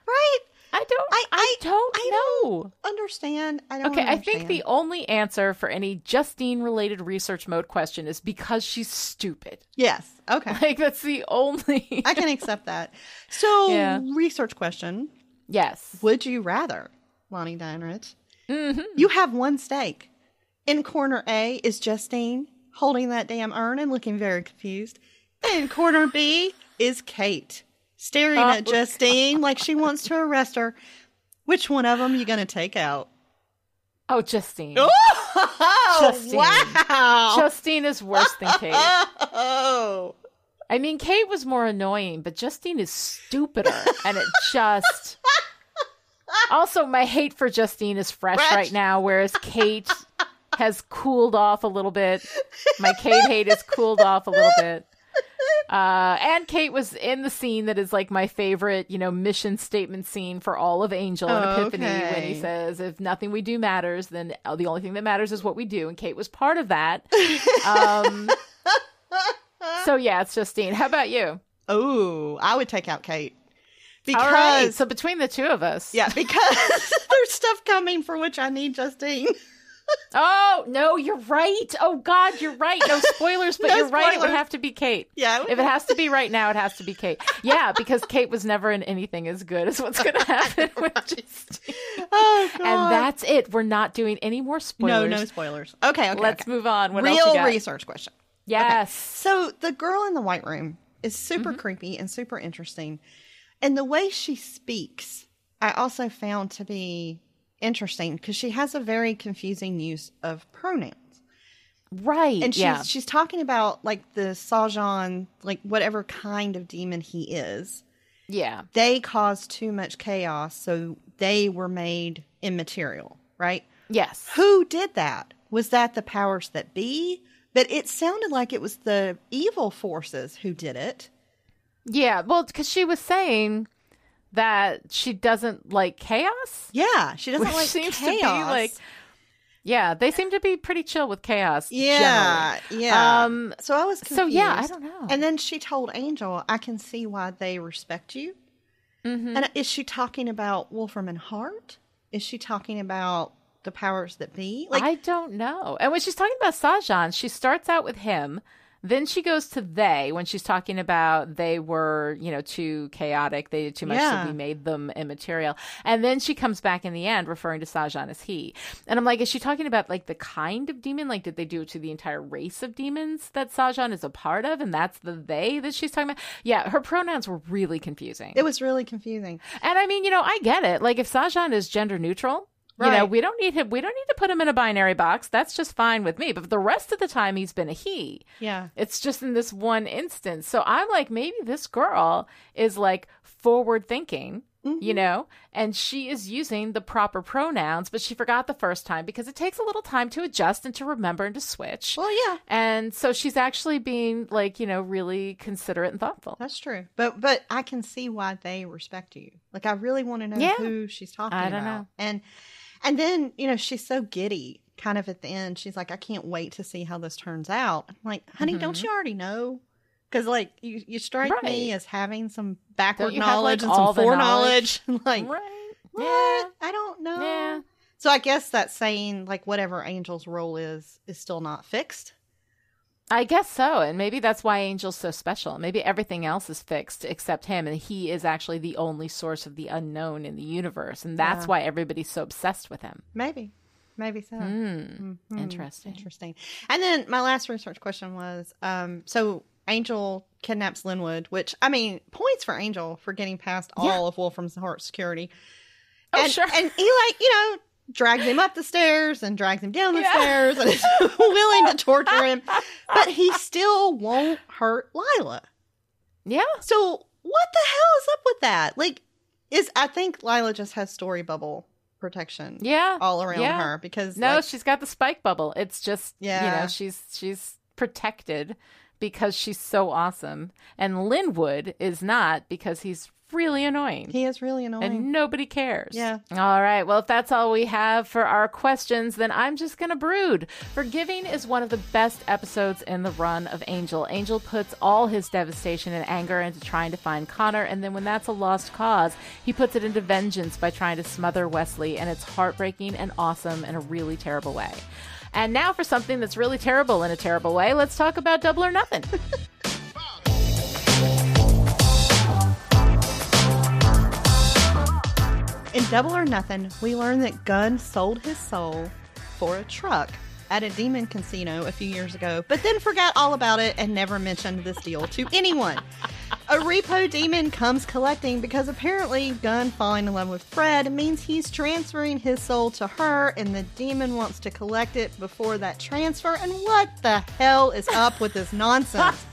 right? I don't. I- I, I- don't I know. Understand? I don't. Okay, I think the only answer for any Justine related research mode question is because she's stupid. yes. Okay, Like that's the only. I can accept that. So, Yeah. research question: yes. Would you rather, Lani Diane Rich? hmm You have one stake. In corner A is Justine holding that damn urn and looking very confused. And in corner B is Kate staring Oh. at Justine like she wants to arrest her. Which one of them you gonna take out? Oh, Justine. Oh, Justine. wow! Justine is worse than Kate. Oh, I mean, Kate was more annoying, but Justine is stupider, and it just. Also, my hate for Justine is fresh, Fresh. right now, whereas Kate has cooled off a little bit. My Kate hate has cooled off a little bit. Uh, and Kate was in the scene that is like my favorite, you know, mission statement scene for all of Angel and Oh, Epiphany when he says, "If nothing we do matters, then uh, the only thing that matters is what we do." And Kate was part of that. Um, so yeah, it's Justine. How about you? oh! I would take out Kate because right. So between the two of us, yeah, because there's stuff coming for which I need Justine. Oh no, you're right. Oh God, you're right. No spoilers, but No you're right. It would have to be Kate. Yeah, If it has to be right now, it has to be Kate. Yeah, because Kate was never in anything as good as what's going to happen with Justine. oh god, And that's it. We're not doing any more spoilers. no no spoilers. Okay, okay. Let's okay. move on. What else you Real got? research question. Yes. So the girl in the white room is super Mm-hmm. creepy and super interesting, and the way she speaks, I also found to be interesting because she has a very confusing use of pronouns. Right. and she's yeah. she's talking about like the Sahjhan, like whatever kind of demon he is. Yeah. They caused too much chaos, so they were made immaterial, right? Yes. Who did that? Was that the powers that be? But it sounded like it was the evil forces who did it. Yeah. Well, because she was saying that she doesn't like chaos. Yeah, she doesn't like seems to chaos. be like Yeah, they seem to be pretty chill with chaos. yeah, generally. yeah. Um, so I was confused. So yeah, I don't know. And then she told Angel, "I can see why they respect you." Mhm. And is she talking about Wolfram and Hart? Is she talking about the powers that be? Like, I don't know. And when she's talking about Sahjhan, she starts out with him. Then she goes to they when she's talking about they were, you know, too chaotic. They did too much, Yeah. so we made them immaterial. And then she comes back in the end referring to Sahjhan as he. And I'm like, is she talking about like the kind of demon? Like, did they do it to the entire race of demons that Sahjhan is a part of? And that's the they that she's talking about? Yeah, her pronouns were really confusing. it was really confusing. and I mean, you know, I get it. Like, if Sahjhan is gender neutral, You know, we don't need him. We don't need to put him in a binary box. That's just fine with me. But the rest of the time, he's been a he. Yeah. It's just in this one instance. So I'm like, maybe this girl is like forward thinking, Mm-hmm. you know, and she is using the proper pronouns, but she forgot the first time because it takes a little time to adjust and to remember and to switch. Well, yeah, And so she's actually being like, you know, really considerate and thoughtful. that's true. But but I can see why they respect you. Like I really want to know Yeah. who she's talking I don't about. know. And and then you know she's so giddy. Kind of at the end, she's like, "I can't wait to see how this turns out." I'm like, honey, don't Mhm. you already know? Because like you, you strike me as having some backward you have, like, knowledge and some foreknowledge. like, right. what? Yeah. I don't know. Yeah. So I guess that saying like whatever Angel's role is is still not fixed. I guess so. And maybe that's why Angel's so special. Maybe everything else is fixed except him. And he is actually the only source of the unknown in the universe. And that's Yeah. why everybody's so obsessed with him. Maybe, maybe so. Hmm. Mhm. Interesting. Interesting. And then my last research question was um, so Angel kidnaps Linwood, which, I mean, points for Angel for getting past Yeah. all of Wolfram's heart security. Oh, and, sure. And he, like, you know, drags him up the stairs and drags him down the Yeah. stairs and is willing to torture him. But he still won't hurt Lilah. Yeah. So what the hell is up with that? Like, is I think Lilah just has story bubble protection Yeah. all around Yeah. her because No, like, she's got the spike bubble. It's just yeah. you know, she's she's protected because she's so awesome. And Linwood is not because he's really annoying. he is really annoying. and nobody cares. Yeah. All right. Well, if that's all we have for our questions, then I'm just going to brood. Forgiving is one of the best episodes in the run of Angel. Angel puts all his devastation and anger into trying to find Connor, and then when that's a lost cause, he puts it into vengeance by trying to smother Wesley, and it's heartbreaking and awesome in a really terrible way. And now for something that's really terrible in a terrible way, let's talk about Double or Nothing. Double or Nothing, we learn that Gunn sold his soul for a truck at a demon casino a few years ago, but then forgot all about it and never mentioned this deal to anyone. A repo demon comes collecting because apparently Gunn falling in love with Fred means he's transferring his soul to her, and the demon wants to collect it before that transfer. And what the hell is up with this nonsense?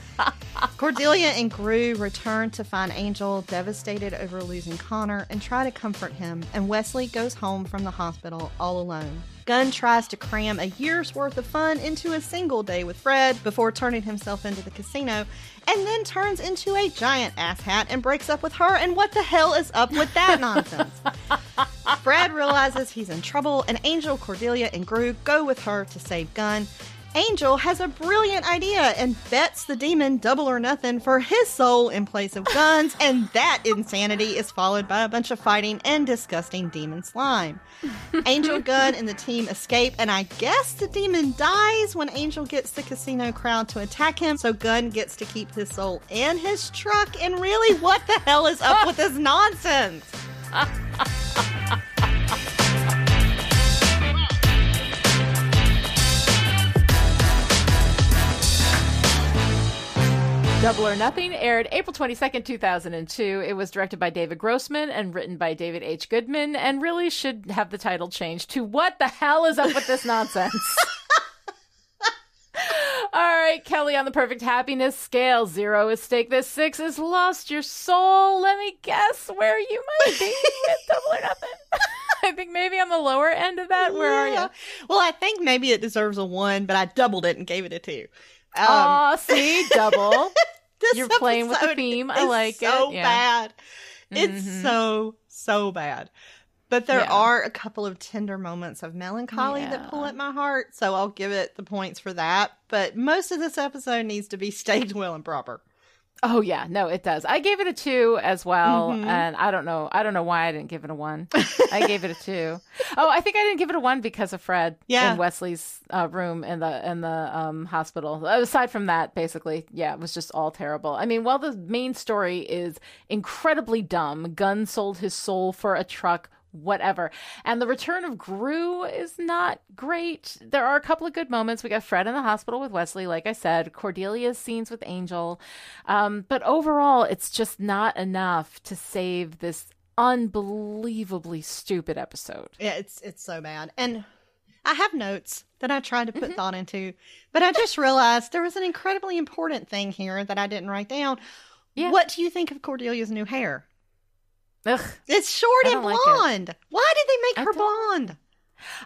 Cordelia and Groo return to find Angel devastated over losing Connor and try to comfort him, and Wesley goes home from the hospital all alone. Gunn tries to cram a year's worth of fun into a single day with Fred before turning himself into the casino, and then turns into a giant asshat and breaks up with her. And what the hell is up with that nonsense? Fred realizes he's in trouble, and Angel, Cordelia, and Groo go with her to save Gunn. Angel has a brilliant idea and bets the demon double or nothing for his soul in place of Gunn's, and that insanity is followed by a bunch of fighting and disgusting demon slime. Angel, Gunn, and the team escape, and I guess the demon dies when Angel gets the casino crowd to attack him, so Gunn gets to keep his soul and his truck. And really, what the hell is up with this nonsense? Double or Nothing aired April 22nd, 2002. It was directed by David Grossman and written by David H. Goodman, and really should have the title changed to What the Hell is Up with This Nonsense? All right, Kelly, on the perfect happiness scale, zero is stake. This six is lost your soul. Let me guess where you might be with Double or Nothing. I think maybe on the lower end of that. Where are you? Well, I think maybe it deserves a one, but I doubled it and gave it a two. Um, Aw, see, double. this you're playing with the theme. I like it. so Yeah. bad. It's Mhm. so so bad. But there Yeah. are a couple of tender moments of melancholy that pull at my heart, so I'll give it the points for that. But most of this episode needs to be staged well and proper. Oh yeah, no, it does. I gave it a two as well, Mhm. and I don't know. I don't know why I didn't give it a one. I gave it a two. Oh, I think I didn't give it a one because of Fred Yeah. in Wesley's uh, room in the in the um, hospital. Aside from that, basically, yeah, it was just all terrible. I mean, while the main story is incredibly dumb, Gunn sold his soul for a truck. Whatever. And the return of Groo is not great. There are a couple of good moments. We got Fred in the hospital with Wesley, like I said, Cordelia's scenes with Angel. Um, but overall, it's just not enough to save this unbelievably stupid episode. Yeah, it's it's so bad. And I have notes that I tried to put thought into, but I just realized there was an incredibly important thing here that I didn't write down. Yeah. What do you think of Cordelia's new hair? Ugh. It's short and don't like blonde. Why did they make I her blonde?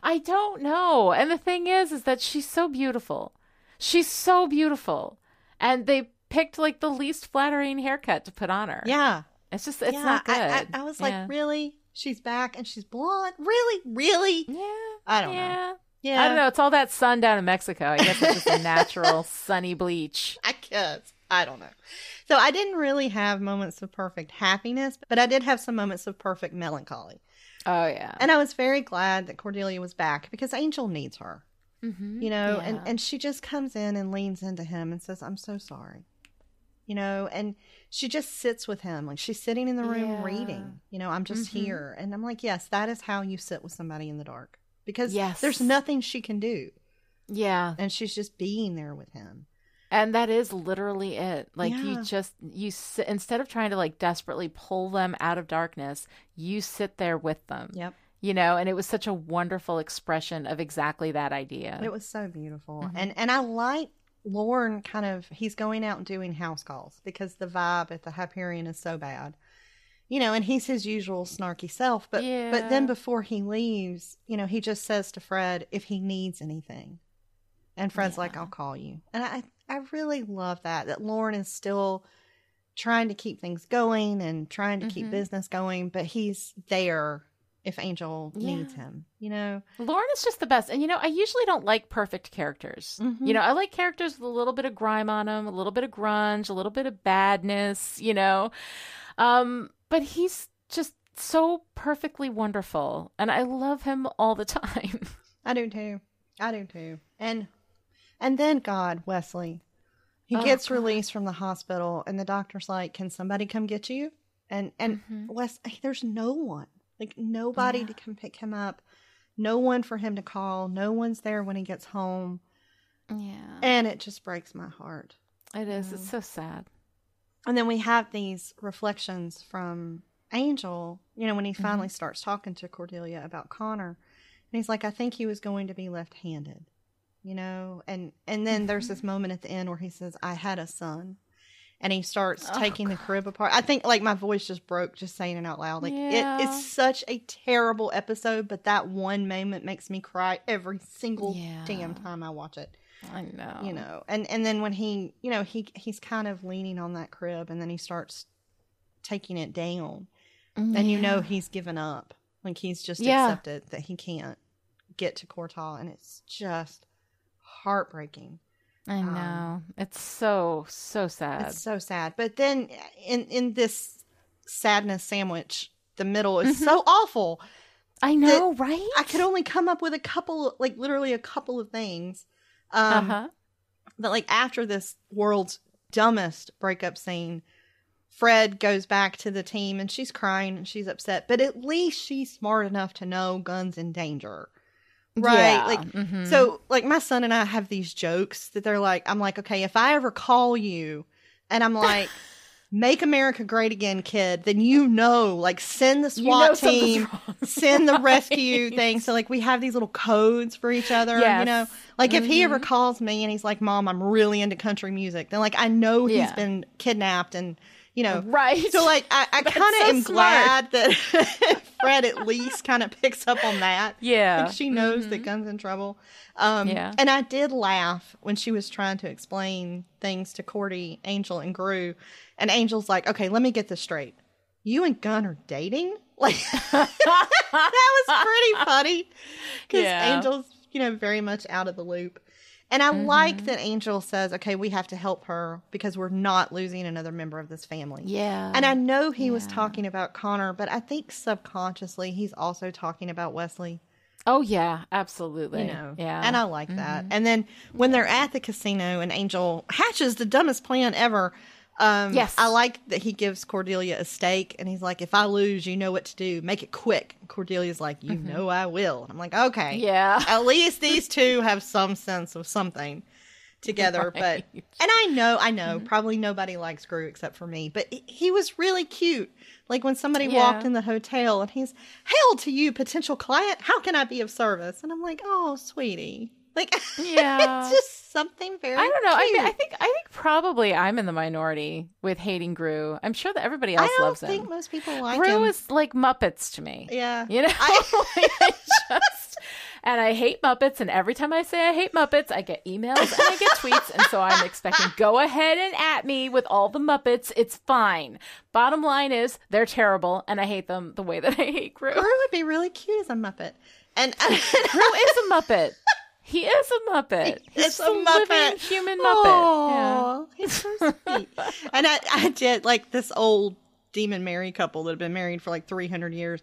I don't know. And the thing is, is that she's so beautiful. She's so beautiful. And they picked like the least flattering haircut to put on her. Yeah. It's just, it's yeah, not good. I, I, I was like, Yeah. really? She's back and she's blonde? Really? Really? yeah. I don't know. yeah. Yeah. I don't know. It's all that sun down in Mexico. I guess it's just a natural sunny bleach. I guess. I don't know. So I didn't really have moments of perfect happiness, but I did have some moments of perfect melancholy. Oh, yeah. And I was very glad that Cordelia was back because Angel needs her. Mhm. You know, and, Yeah. and she just comes in and leans into him and says, I'm so sorry. You know, and she just sits with him. Like she's sitting in the room Yeah. reading. You know, I'm just Mhm. here. And I'm like, yes, that is how you sit with somebody in the dark. Because Yes. there's nothing she can do. yeah. And she's just being there with him. And that is literally it. Like Yeah. you just you sit, instead of trying to like desperately pull them out of darkness, you sit there with them. Yep. You know, and it was such a wonderful expression of exactly that idea. It was so beautiful. Mhm. And and I like Lorne kind of he's going out and doing house calls because the vibe at the Hyperion is so bad. You know, and he's his usual snarky self, but but then before he leaves, you know, he just says to Fred if he needs anything. And Fred's like, I'll call you. And I I really love that that Lorne is still trying to keep things going and trying to keep Mhm. business going, but he's there if Angel Yeah. needs him, you know? Lorne is just the best. And you know, I usually don't like perfect characters. Mhm. You know, I like characters with a little bit of grime on them, a little bit of grunge, a little bit of badness, you know. Um, but he's just so perfectly wonderful, and I love him all the time. I do too. I do too. And and then God, Wesley, he Oh, gets God. released from the hospital, and the doctor's like, "Can somebody come get you?" And and Mhm. Wes, there's no one, like nobody Yeah. to come pick him up, no one for him to call, no one's there when he gets home, Yeah. and it just breaks my heart. It is. It's Mm. so sad. And then we have these reflections from Angel, you know, when he finally Mm-hmm. starts talking to Cordelia about Connor. And he's like, I think he was going to be left handed. You know, and and then there's Mm-hmm. this moment at the end where he says, I had a son. And he starts Oh, taking the crib apart. I think like my voice just broke just saying it out loud. Like Yeah. it, it's such a terrible episode, but that one moment makes me cry every single Yeah. damn time I watch it I know. you know and and then when he you know he he's kind of leaning on that crib and then he starts taking it down and you know he's given up like he's just Yeah. accepted that he can't get to Quor-toth and it's just heartbreaking I um, know. it's so so sad. it's so sad but then in in this sadness sandwich the middle is Mm-hmm. so awful I know, right? i could only come up with a couple like literally a couple of things um uh-huh. that like after this world's dumbest breakup scene fred goes back to the team and she's crying and she's upset but at least she's smart enough to know Gunn's in danger right Yeah. like Mhm. so like my son and i have these jokes that they're like i'm like okay if i ever call you and i'm like make america great again kid then you know like send the You know swat team send the rescue Right. thing. So like we have these little codes for each other. You know, like if he ever Mhm. calls me and he's like, "Mom, I'm really into country music," then like I know he's Yeah. been kidnapped and you know. right. So like I, I kind of so am smart. glad that Fred at least kind of picks up on that. yeah. Like she knows that Mhm. Gunn's in trouble. Um, Yeah. And I did laugh when she was trying to explain things to Cordy, Angel, and Groo. And Angel's like, okay, let me get this straight. You and Gunn are dating? Like, that was pretty funny. Because Yeah. Angel's, you know, very much out of the loop. And I Mm-hmm. like that Angel says, okay, we have to help her because we're not losing another member of this family. Yeah. And I know he was talking about Connor, but I think subconsciously he's also talking about Wesley. Oh yeah, absolutely. You know, Yeah. and I like that. Mhm. And then when they're at the casino and Angel hatches the dumbest plan ever, um, Yes. I like that he gives Cordelia a stake and he's like, "If I lose, you know what to do. Make it quick." Cordelia's like, "You know I will." I'm like, "Okay, Mm-hmm. Yeah. At least these two have some sense of something." together. But and I know, I know, Mm-hmm. probably nobody likes Groo except for me. But he- he was really cute. Like when somebody Yeah. walked in the hotel and he's, "Hail to you, potential client. How can I be of service?" And I'm like, "Oh, sweetie." Like, Yeah. it's just something very. I don't know. I, mean, I think I think probably I'm in the minority with hating Groo. I'm sure that everybody else I don't loves think him. most people like Groo him. is like Muppets to me. yeah. You know, I- I just and I hate Muppets. And every time I say I hate Muppets, I get emails and I get tweets, and so I'm expecting go ahead and at me with all the Muppets. It's fine. Bottom line is they're terrible, and I hate them the way that I hate Groo. Groo would be really cute as a Muppet. And, Groo is a Muppet. He is a Muppet. He's It's a living Muppet. human Muppet. Yeah. He's so sweet. and I, I did like this old demon Mary couple that had been married for like 300 years.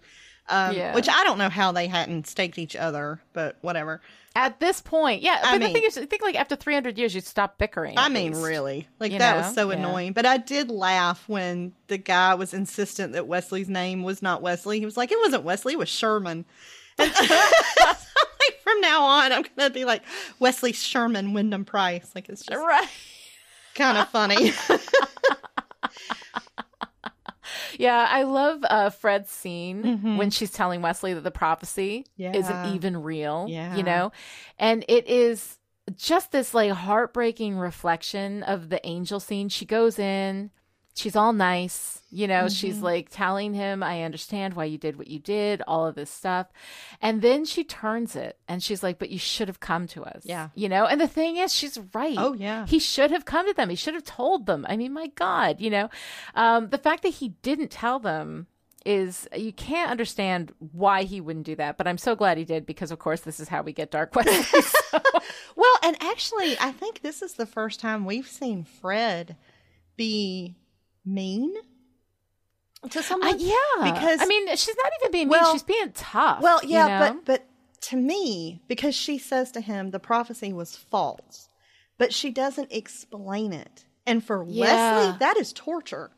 Um, Yeah. Which I don't know how they hadn't staked each other, but whatever. At this point, yeah. But I the mean- thing is, I think like after 300 years, you'd stop bickering. I mean, least. really. Like, You that know? was so Yeah. annoying. But I did laugh when the guy was insistent that Wesley's name was not Wesley. He was like, it wasn't Wesley, it was Sherman. And from now on, I'm to be like, Wesley Sherman Wyndham Pryce. Like, it's just Right. kind of funny. Yeah, I love uh, Fred's scene Mhm. when she's telling Wesley that the prophecy Yeah. isn't even real. Yeah. You know? And it is just this like heartbreaking reflection of the angel scene. She goes in, she's all nice, you know, she's Mhm. like telling him, I understand why you did what you did, all of this stuff. And then she turns it and she's like, But you should have come to us. Yeah. You know? And the thing is, she's right. Oh, yeah. He should have come to them. He should have told them. I mean, my God, you know, um, the fact that he didn't tell them is you can't understand why he wouldn't do that. But I'm so glad he did because, of course, this is how we get Dark Wesley. So- Well, and actually, I think this is the first time we've seen Fred be mean to Uh, someone. yeah, Because- I mean, she's not even being Well- mean; she's being tough. Well, you yeah, know? but but to me, because she says to him the prophecy was false, but she doesn't explain it. And for Yeah. Wesley, that is torture.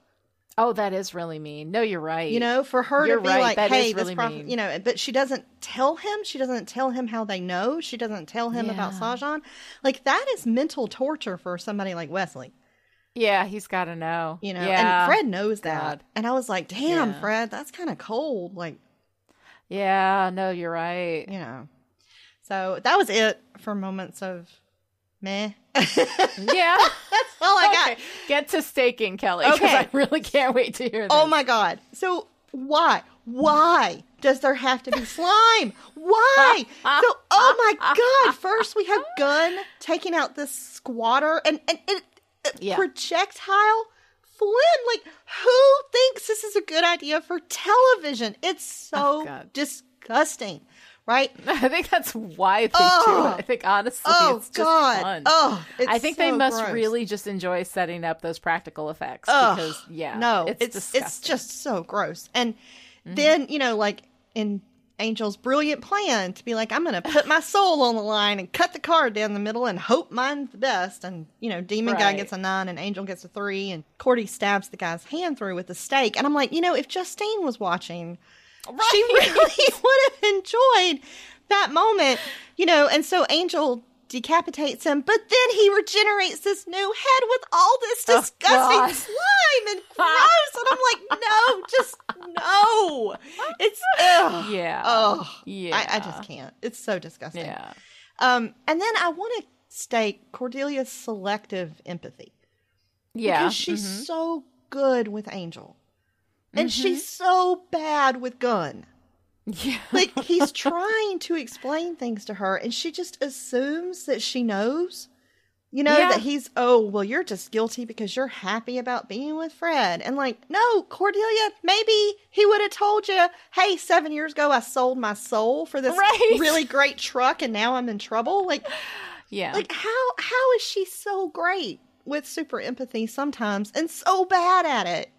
oh, that is really mean. No, you're right. You know, for her You're to be right, like, that "Hey, this really prophet," mean. you know, but she doesn't tell him. She doesn't tell him how they know. She doesn't tell him about Yeah. Sahjhan. Like that is mental torture for somebody like Wesley. Yeah, he's got to know. You know, yeah. and Fred knows that. God. And I was like, damn, Yeah. Fred, that's kind of cold. Like, Yeah, no, you're right. you know. So that was it for moments of meh. Yeah, that's all I got. Okay, Get to staking, Kelly. Okay. I really can't wait to hear this. Oh my god. So why? Why does there have to be slime? Why? So oh my god. First we have Gunn taking out this squatter and and, uh, Yeah. projectile Flynn. Like who thinks this is a good idea for television? It's so Oh, disgusting. Right? I think that's why they do Oh. it. I think honestly, Oh it's just god. fun. Oh, it's I think they must gross. really just enjoy setting up those practical effects Ugh, because yeah, no, it's it's. Mm-hmm. it's just so gross. And then you know, like in Angel's brilliant plan to be like, I'm going to put my soul on the line and cut the card down the middle and hope mine's the best. And you know, Demon Guy gets a nine and Angel gets a three, and Cordy stabs the guy's hand through with the stake. And I'm like, you know, if Justine was watching, she really would have enjoyed that moment, you know. And so Angel decapitates him, but then he regenerates this new head with all this Oh, disgusting God. slime and gross. and I'm like, no, just no. It's ugh. yeah, Oh, yeah, I, I just can't. It's so disgusting. yeah, Um, and then I want to state Cordelia's selective empathy yeah. because she's mhm. so good with Angel, and Mm-hmm. she's so bad with Gunn. Yeah, Like he's trying to explain things to her, and she just assumes that she knows. You know Yeah. that he's oh well, you're just guilty because you're happy about being with Fred, and like no, Cordelia, maybe he would have told you, hey, seven years ago I sold my soul for this Right. really great truck, and now I'm in trouble. Like yeah. like how how is she so great with super empathy sometimes and so bad at it?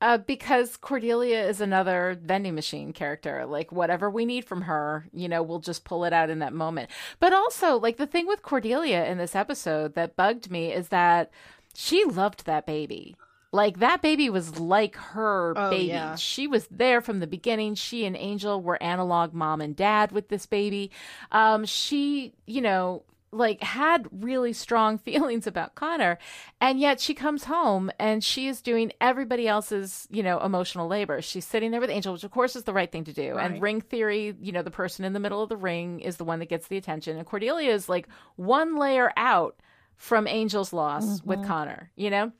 Uh, because Cordelia is another vending machine character. Like whatever we need from her, you know, we'll just pull it out in that moment. But also, like the thing with Cordelia in this episode that bugged me is that she loved that baby. Like that baby was like her Oh, baby. yeah. She was there from the beginning. She and Angel were analog mom and dad with this baby. Um, she, you know, like had really strong feelings about Connor and yet she comes home and she is doing everybody else's you know emotional labor. She's sitting there with Angel which of course is the right thing to do. Right. and ring theory you know the person in the middle of the ring is the one that gets the attention. And Cordelia is like one layer out from Angel's loss mm-hmm. with Connor you know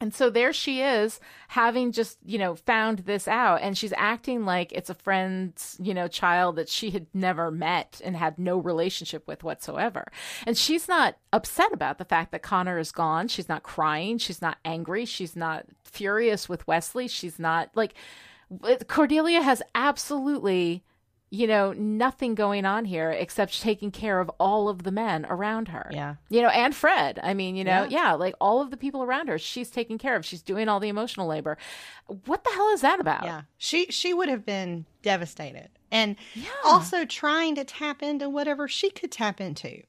and so there she is, having just, you know, found this out, and she's acting like it's a friend's, you know, child that she had never met and had no relationship with whatsoever. And she's not upset about the fact that Connor is gone. She's not crying. She's not angry. She's not furious with Wesley. She's not like Cordelia has absolutely you know, nothing going on here except taking care of all of the men around her. Yeah. You know, and Fred. I mean, you know, Yeah. yeah. like all of the people around her, she's taking care of. She's doing all the emotional labor. What the hell is that about? Yeah. She she would have been devastated. And Yeah. also trying to tap into whatever she could tap into.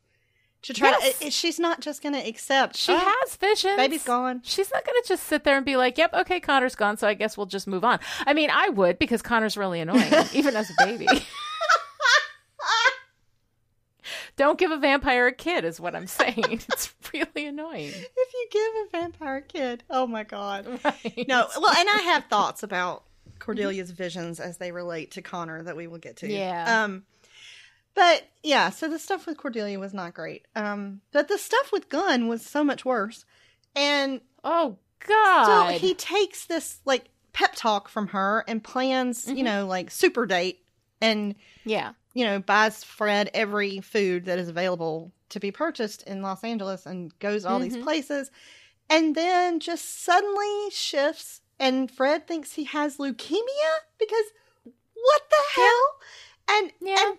To try Yes. to, she's not just going to accept. She "Oh, has visions. Baby's gone. She's not going to just sit there and be like, yep, okay, Connor's gone, so I guess we'll just move on. I mean, I would because Connor's really annoying, even as a baby. Don't give a vampire a kid, is what I'm saying. It's really annoying. If you give a vampire a kid, oh my god. Right. No, well, and I have thoughts about Cordelia's visions as they relate to Connor that we will get to. Yeah. Um, but yeah, so the stuff with Cordelia was not great. Um, but the stuff with Gunn was so much worse. And Oh, god, so he takes this like pep talk from her and plans, Mm-hmm. you know, like super date and yeah. you know, buys Fred every food that is available to be purchased in Los Angeles and goes all these Mhm. places. And then just suddenly shifts and Fred thinks he has leukemia because what the hell? And Yeah. and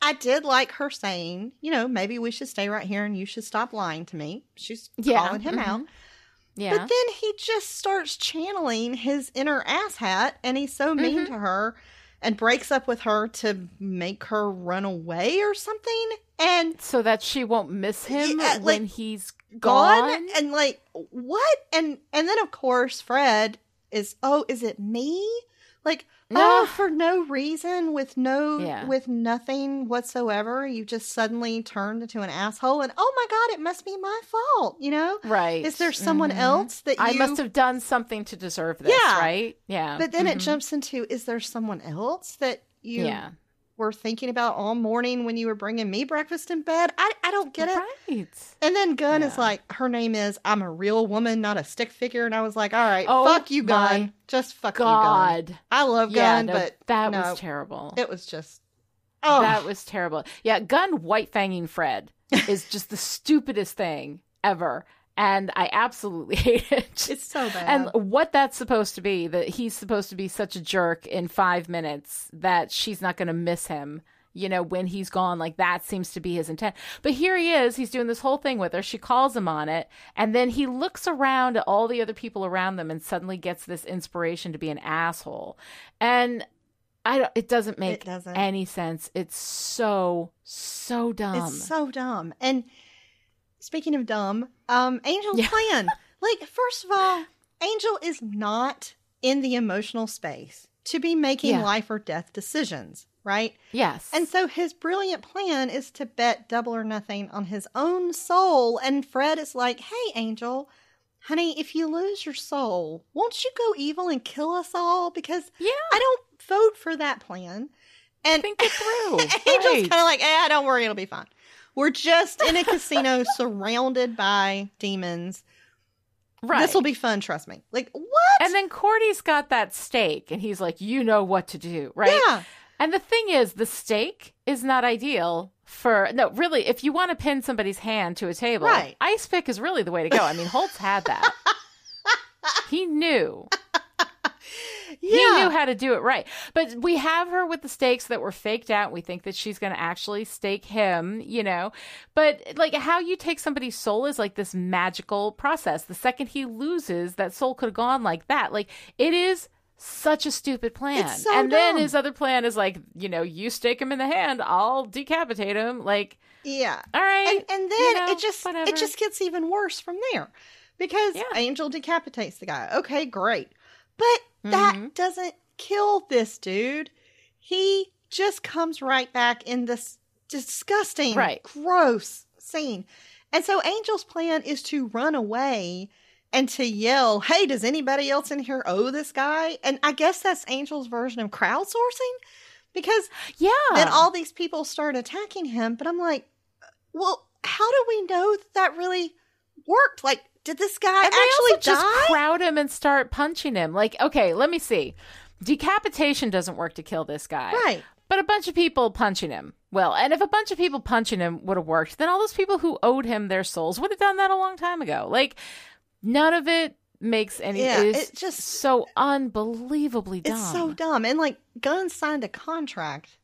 I did like her saying, you know, maybe we should stay right here and you should stop lying to me. She's Yeah. calling him Mhm. out. Yeah. But then he just starts channeling his inner asshat and he's so mean Mm-hmm. to her and breaks up with her to make her run away or something and so that she won't miss him Yeah, when he's gone, gone. and like what and and then of course Fred is oh is it me like oh Ugh. for no reason with no Yeah. with nothing whatsoever you just suddenly turned into an asshole and oh my god it must be my fault you know Right. is there someone Mhm. else that you I must have done something to deserve this, Yeah. right? Yeah. But then it Mhm. jumps into is there someone else that you Yeah. Were thinking about all morning when you were bringing me breakfast in bed? I, I don't get it. Right. And then Gunn is like, her name is I'm a real woman, not a stick figure. And I was like, all right, Oh fuck you, Gunn. my Just fuck you, Gunn. God. I love Yeah, Gunn, no, but that no, was terrible. it was just, oh, That was terrible. Yeah, Gunn white fanging Fred is just the stupidest thing ever. And I absolutely hate it. it's so bad. and what that's supposed to be that he's supposed to be such a jerk in five minutes that she's not going to miss him you know when he's gone like that seems to be his intent but here he is he's doing this whole thing with her she calls him on it and then he looks around at all the other people around them and suddenly gets this inspiration to be an asshole and I don't, it doesn't make doesn't. any sense it's so so dumb It's so dumb. And speaking of dumb, um, Angel's Yeah. plan. Like, first of all, Angel is not in the emotional space to be making Yeah. life or death decisions, right? yes And so his brilliant plan is to bet double or nothing on his own soul. And Fred is like, hey, Angel, honey, if you lose your soul, won't you go evil and kill us all? Because yeah I don't vote for that plan. And think it through Angel's Right. kind of like, eh, don't worry, it'll be fine. We're just in a casino surrounded by demons. right This will be fun, trust me. Like, what? And then Cordy's got that stake and he's like, "You know what to do, right?" Yeah. And the thing is, the stake is not ideal for no. Really, if you want to pin somebody's hand to a table, Right. ice pick is really the way to go. I mean, Holtz had that. he knew. He knew how to do it right. But we have her with the stakes that were faked out. We think that she's going to actually stake him, you know. But like how you take somebody's soul is like this magical process. The second he loses, that soul could have gone like that. Like it is such a stupid plan. So and then his other plan is like, you know, you stake him in the hand, I'll decapitate him. Like, Yeah. all right. and, and then you know, it just whatever. it just gets even worse from there because Yeah. angel decapitates the guy okay great but that Mhm. doesn't kill this dude he just comes right back in this disgusting Right. gross scene. And so Angel's plan is to run away and to yell, Hey, does anybody else in here owe this guy? And I guess that's Angel's version of crowdsourcing because Yeah. then all these people start attacking him. But I'm like, Well, how do we know that, that really worked? Like, did this guy and actually just crowd him and start punching him. Like, okay, let me see. Decapitation doesn't work to kill this guy. right. But a bunch of people punching him. Well, and if a bunch of people punching him would have worked, then all those people who owed him their souls would have done that a long time ago. Like, none of it makes any. Yeah, it is it just- so unbelievably dumb. It's so dumb. And like Gunn signed a contract.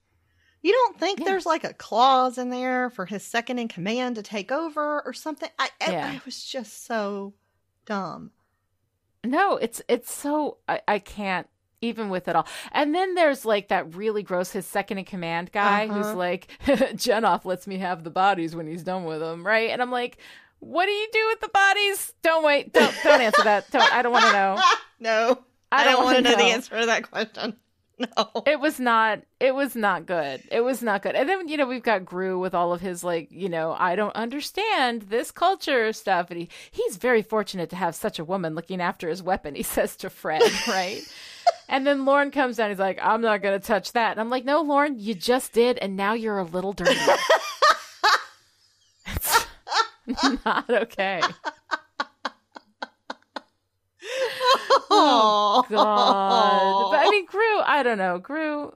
You don't think Yeah. there's like a clause in there for his second in command to take over or something? I, I Yeah. it was just so dumb. No, it's it's so I, I can't even with it all. And then there's like that really gross his second in command guy who's Uh-huh. like Jenoff lets me have the bodies when he's done with them, right? And I'm like, what do you do with the bodies? Don't wait, don't don't answer that. Don't I don't want to know. no, I I, don't don't want to know the answer to that question. No. It was not it was not good. It was not good. And then, you know, we've got Groo with all of his like, you know, I don't understand this culture stuff. And he, he's very fortunate to have such a woman looking after his weapon, he says to Fred, right? and then Lorne comes down, he's like, I'm not gonna touch that. And I'm like, No, Lorne, you just did, and now you're a little dirty. it's not okay. Oh God. But I mean, Groo, I don't know. Groo,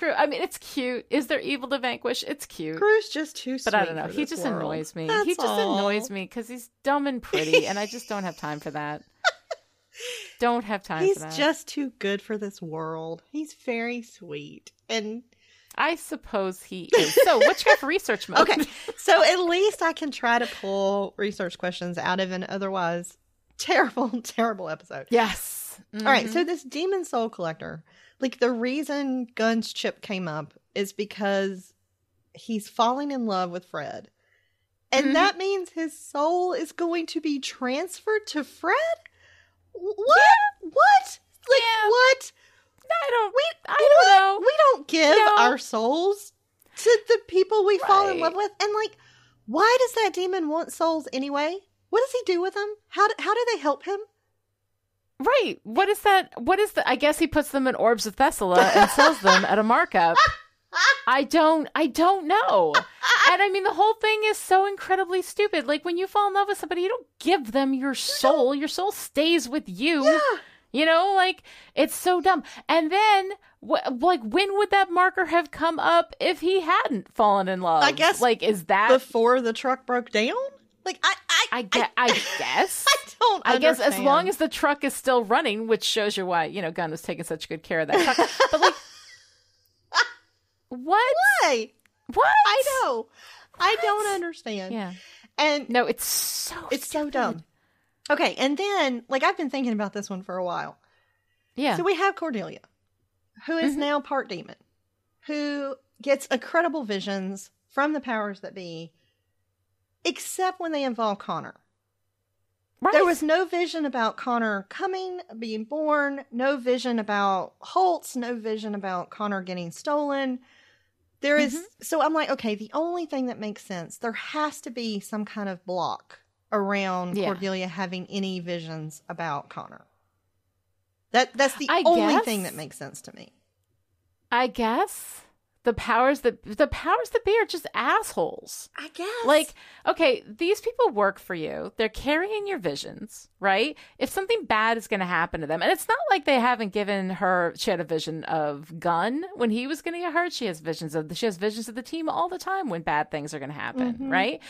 Groo, I mean, it's cute. Is there evil to vanquish? It's cute. Groo's just too sweet. but I don't know. He just world. annoys me. That's he just all. annoys me because he's dumb and pretty, and I just don't have time for that. don't have time He's for that. just too good for this world. He's very sweet. And I suppose he is. So, what you got for research mode? okay, so at least I can try to pull research questions out of an otherwise terrible, terrible episode. Yes. All right, so this demon soul collector, like the reason Gunn's chip came up is because he's falling in love with Fred. And Mhm. that means his soul is going to be transferred to Fred? What? What? Like Yeah. what? I don't. We I don't know. We don't give No. our souls to the people we fall in love with. And like, why does that demon want souls anyway? What does he do with them? How do, how do they help him? Right. What is that? What is the? I guess he puts them in orbs of Thessulah and sells them at a markup. I don't. I don't know. And I mean, the whole thing is so incredibly stupid. Like when you fall in love with somebody, you don't give them your soul. Your soul stays with you. Yeah. You know, like it's so dumb. And then, wh- like, when would that marker have come up if he hadn't fallen in love? I guess like, is that? Before the truck broke down? Like, I, I, I guess. I guess. I don't I guess as long as the truck is still running, which shows you why you know Gunn was taking such good care of that truck. but like, what? Why? What? I know. I don't understand. Yeah. And No, it's so. it's so dumb. Okay, and then, like, I've been thinking about this one for a while. Yeah. So we have Cordelia, who is Mhm. now part demon, who gets incredible visions from the powers that be, except when they involve Connor. right. There was no vision about Connor coming, being born, no vision about Holtz, no vision about Connor getting stolen. There is- Mm-hmm. so I'm like, okay, the only thing that makes sense, there has to be some kind of block around Yeah. Cordelia having any visions about Connor. That that's the I only guess. thing that makes sense to me. I guess the powers that the powers that be are just assholes. I guess. Like, okay, these people work for you. They're carrying your visions, right? If something bad is going to happen to them, and it's not like they haven't given her. She had a vision of Gunn when he was going to get hurt. She has visions of she has visions of the team all the time when bad things are going to happen, Mhm. right?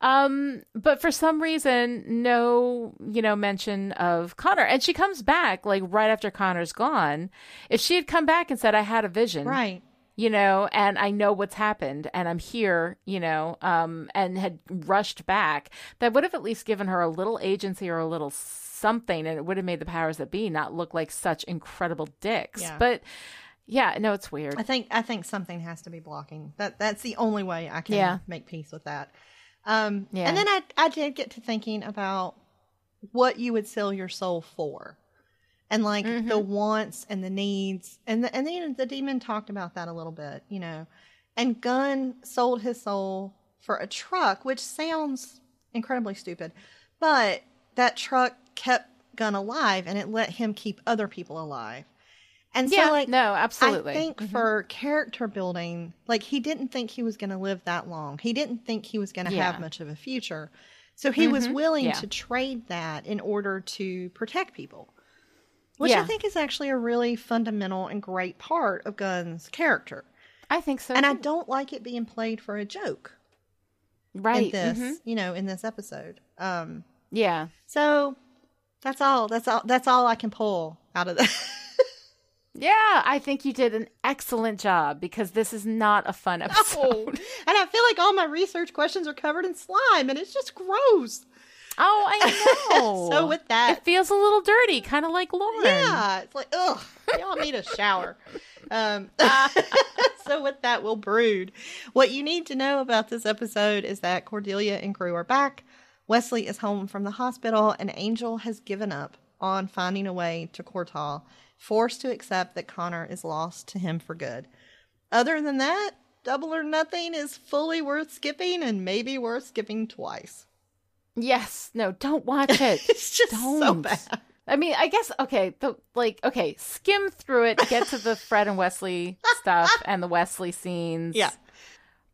Um, but for some reason, no, you know, mention of Connor. And she comes back like right after Connor's gone. If she had come back and said, I had a vision, right. You know, and I know what's happened and I'm here, you know, um, and had rushed back, that would have at least given her a little agency or a little something and it would have made the powers that be not look like such incredible dicks. Yeah. But yeah, no, it's weird. I think I think something has to be blocking. That that's the only way I can Yeah. make peace with that. Um, Yeah. And then I I did get to thinking about what you would sell your soul for, and like Mm-hmm. the wants and the needs, and the, and then the demon talked about that a little bit, you know. And Gunn sold his soul for a truck, which sounds incredibly stupid, but that truck kept Gunn alive and it let him keep other people alive. And yeah, so, like, no, absolutely. I think Mhm. for character building, like, he didn't think he was going to live that long. He didn't think he was going to Yeah. have much of a future. So he was Mhm. willing Yeah. to trade that in order to protect people, which I think is actually a really fundamental and great part of Gunn's character. I think so. and I don't like it being played for a joke right. in this, mhm. you know, in this episode. Um, Yeah. so that's all. That's all. That's all I can pull out of that. Yeah, I think you did an excellent job because this is not a fun episode. and I feel like all my research questions are covered in slime, and it's just gross. Oh, I know. So with that, it feels a little dirty, kind of like Lorne. yeah, it's like ugh, y'all need a shower. Um, so with that, we'll brood. What you need to know about this episode is that Cordelia and crew are back. Wesley is home from the hospital, and Angel has given up on finding a way to Quor-toth, forced to accept that Connor is lost to him for good. Other than that, Double or Nothing is fully worth skipping and maybe worth skipping twice. Yes. No, don't watch it. It's just so Don't. bad. I mean, I guess okay, the like okay, skim through it, get to the Fred and Wesley stuff and the Wesley scenes. Yeah.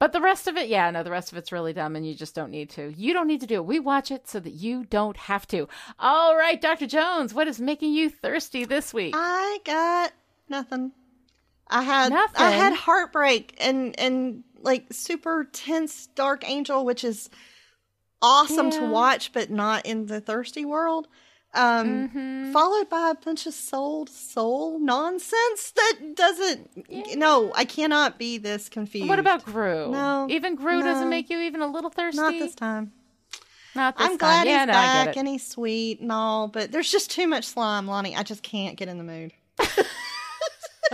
But the rest of it, yeah, no, the rest of it's really dumb and you just don't need to. You don't need to do it. We watch it so that you don't have to. All right, Dr. Jones, what is making you thirsty this week? I got nothing. I had I had heartbreak and and like super tense Dark Angel, which is awesome to watch, but not in the thirsty world. Um, Mhm. Followed by a bunch of soul soul nonsense that doesn't. No, I cannot be this confused. What about Groo? No, Even Groo no. doesn't make you even a little thirsty? not this time? Not this I'm time. glad yeah, he's no, back and he's sweet and all, but there's just too much slime, Lani. I just can't get in the mood.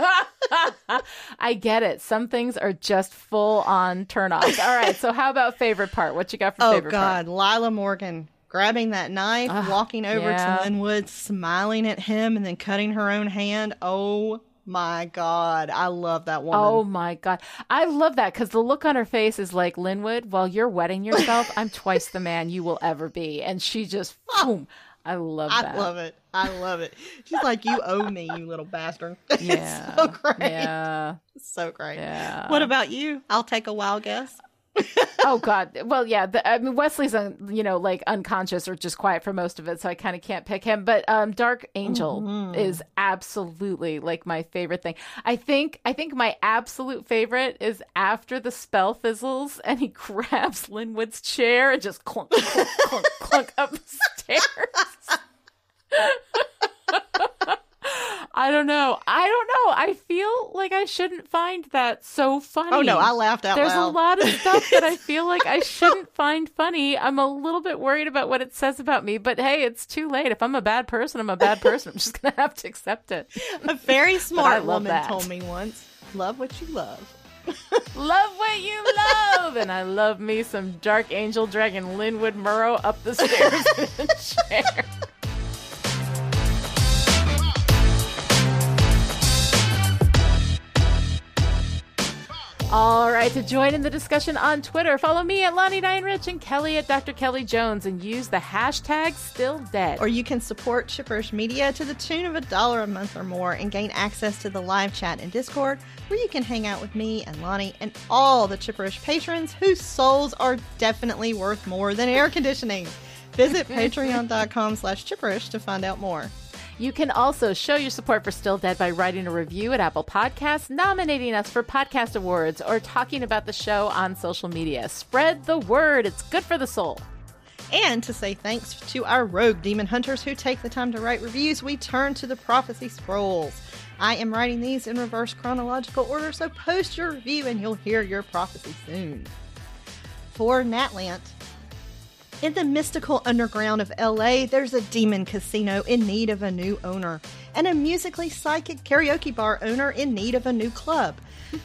I get it. Some things are just full on turn offs. All right. So, how about favorite part? What you got for Oh favorite part? Oh God, Lilah Morgan grabbing that knife, Ugh, walking over yeah. to Linwood, smiling at him, and then cutting her own hand. Oh my God, I love that woman. Oh my god, I love that because the look on her face is like Linwood. While you're wetting yourself, I'm twice the man you will ever be, and she just boom. I love I that. I love it. I love it. She's like, "You owe me, you little bastard." Yeah, so great. Yeah, so great. yeah. What about you? I'll take a wild guess. oh god. Well, yeah. The, I mean, Wesley's un, you know like unconscious or just quiet for most of it, so I kind of can't pick him. But um, Dark Angel Mhm. is absolutely like my favorite thing. I think I think my absolute favorite is after the spell fizzles and he grabs Linwood's chair and just clunk clunk clunk, clunk up the stairs. I don't know. I don't know. I feel like I shouldn't find that so funny. Oh no, I laughed out There's loud. a lot of stuff that I feel like I shouldn't find funny. I'm a little bit worried about what it says about me, but hey, it's too late. If I'm a bad person, I'm a bad person. I'm just going to have to accept it. a very smart woman that. told me once, "Love what you love." Love what you love. And I love me some Dark Angel dragging Linwood Murrow up the stairs in a chair. All right, to join in the discussion on Twitter, follow me at Lani Diane Rich and Kelly at Dr. Kelly Jones and use the hashtag still dead. Or you can support Chipperish Media to the tune of a dollar a month or more and gain access to the live chat and Discord, where you can hang out with me and Lani and all the Chipperish patrons whose souls are definitely worth more than air conditioning. Visit patreon.com slash chipperish to find out more. You can also show your support for Still Dead by writing a review at Apple Podcasts, nominating us for podcast awards, or talking about the show on social media. Spread the word, it's good for the soul. And to say thanks to our rogue demon hunters who take the time to write reviews, we turn to the prophecy scrolls. I am writing these in reverse chronological order, so post your review and you'll hear your prophecy soon. For Natlant, in the mystical underground of LA, there's a demon casino in need of a new owner, and a musically psychic karaoke bar owner in need of a new club.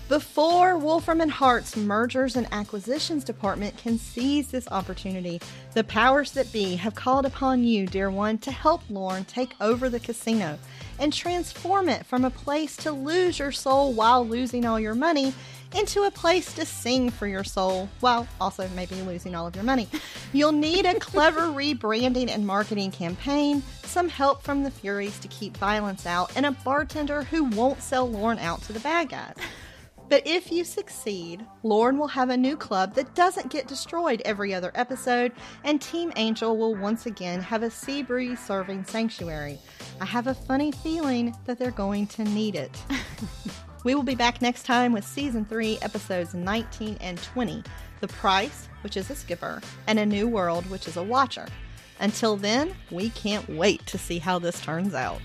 Before Wolfram and Hart's mergers and acquisitions department can seize this opportunity, the powers that be have called upon you, dear one, to help Lorne take over the casino and transform it from a place to lose your soul while losing all your money into a place to sing for your soul while also maybe losing all of your money. You'll need a clever rebranding and marketing campaign, some help from the Furies to keep violence out, and a bartender who won't sell Lorne out to the bad guys. But if you succeed, Lorne will have a new club that doesn't get destroyed every other episode, and Team Angel will once again have a sea breeze serving sanctuary. I have a funny feeling that they're going to need it. we will be back next time with season 3, episodes 19 and 20 The Price, which is a skipper, and A New World, which is a watcher. Until then, we can't wait to see how this turns out.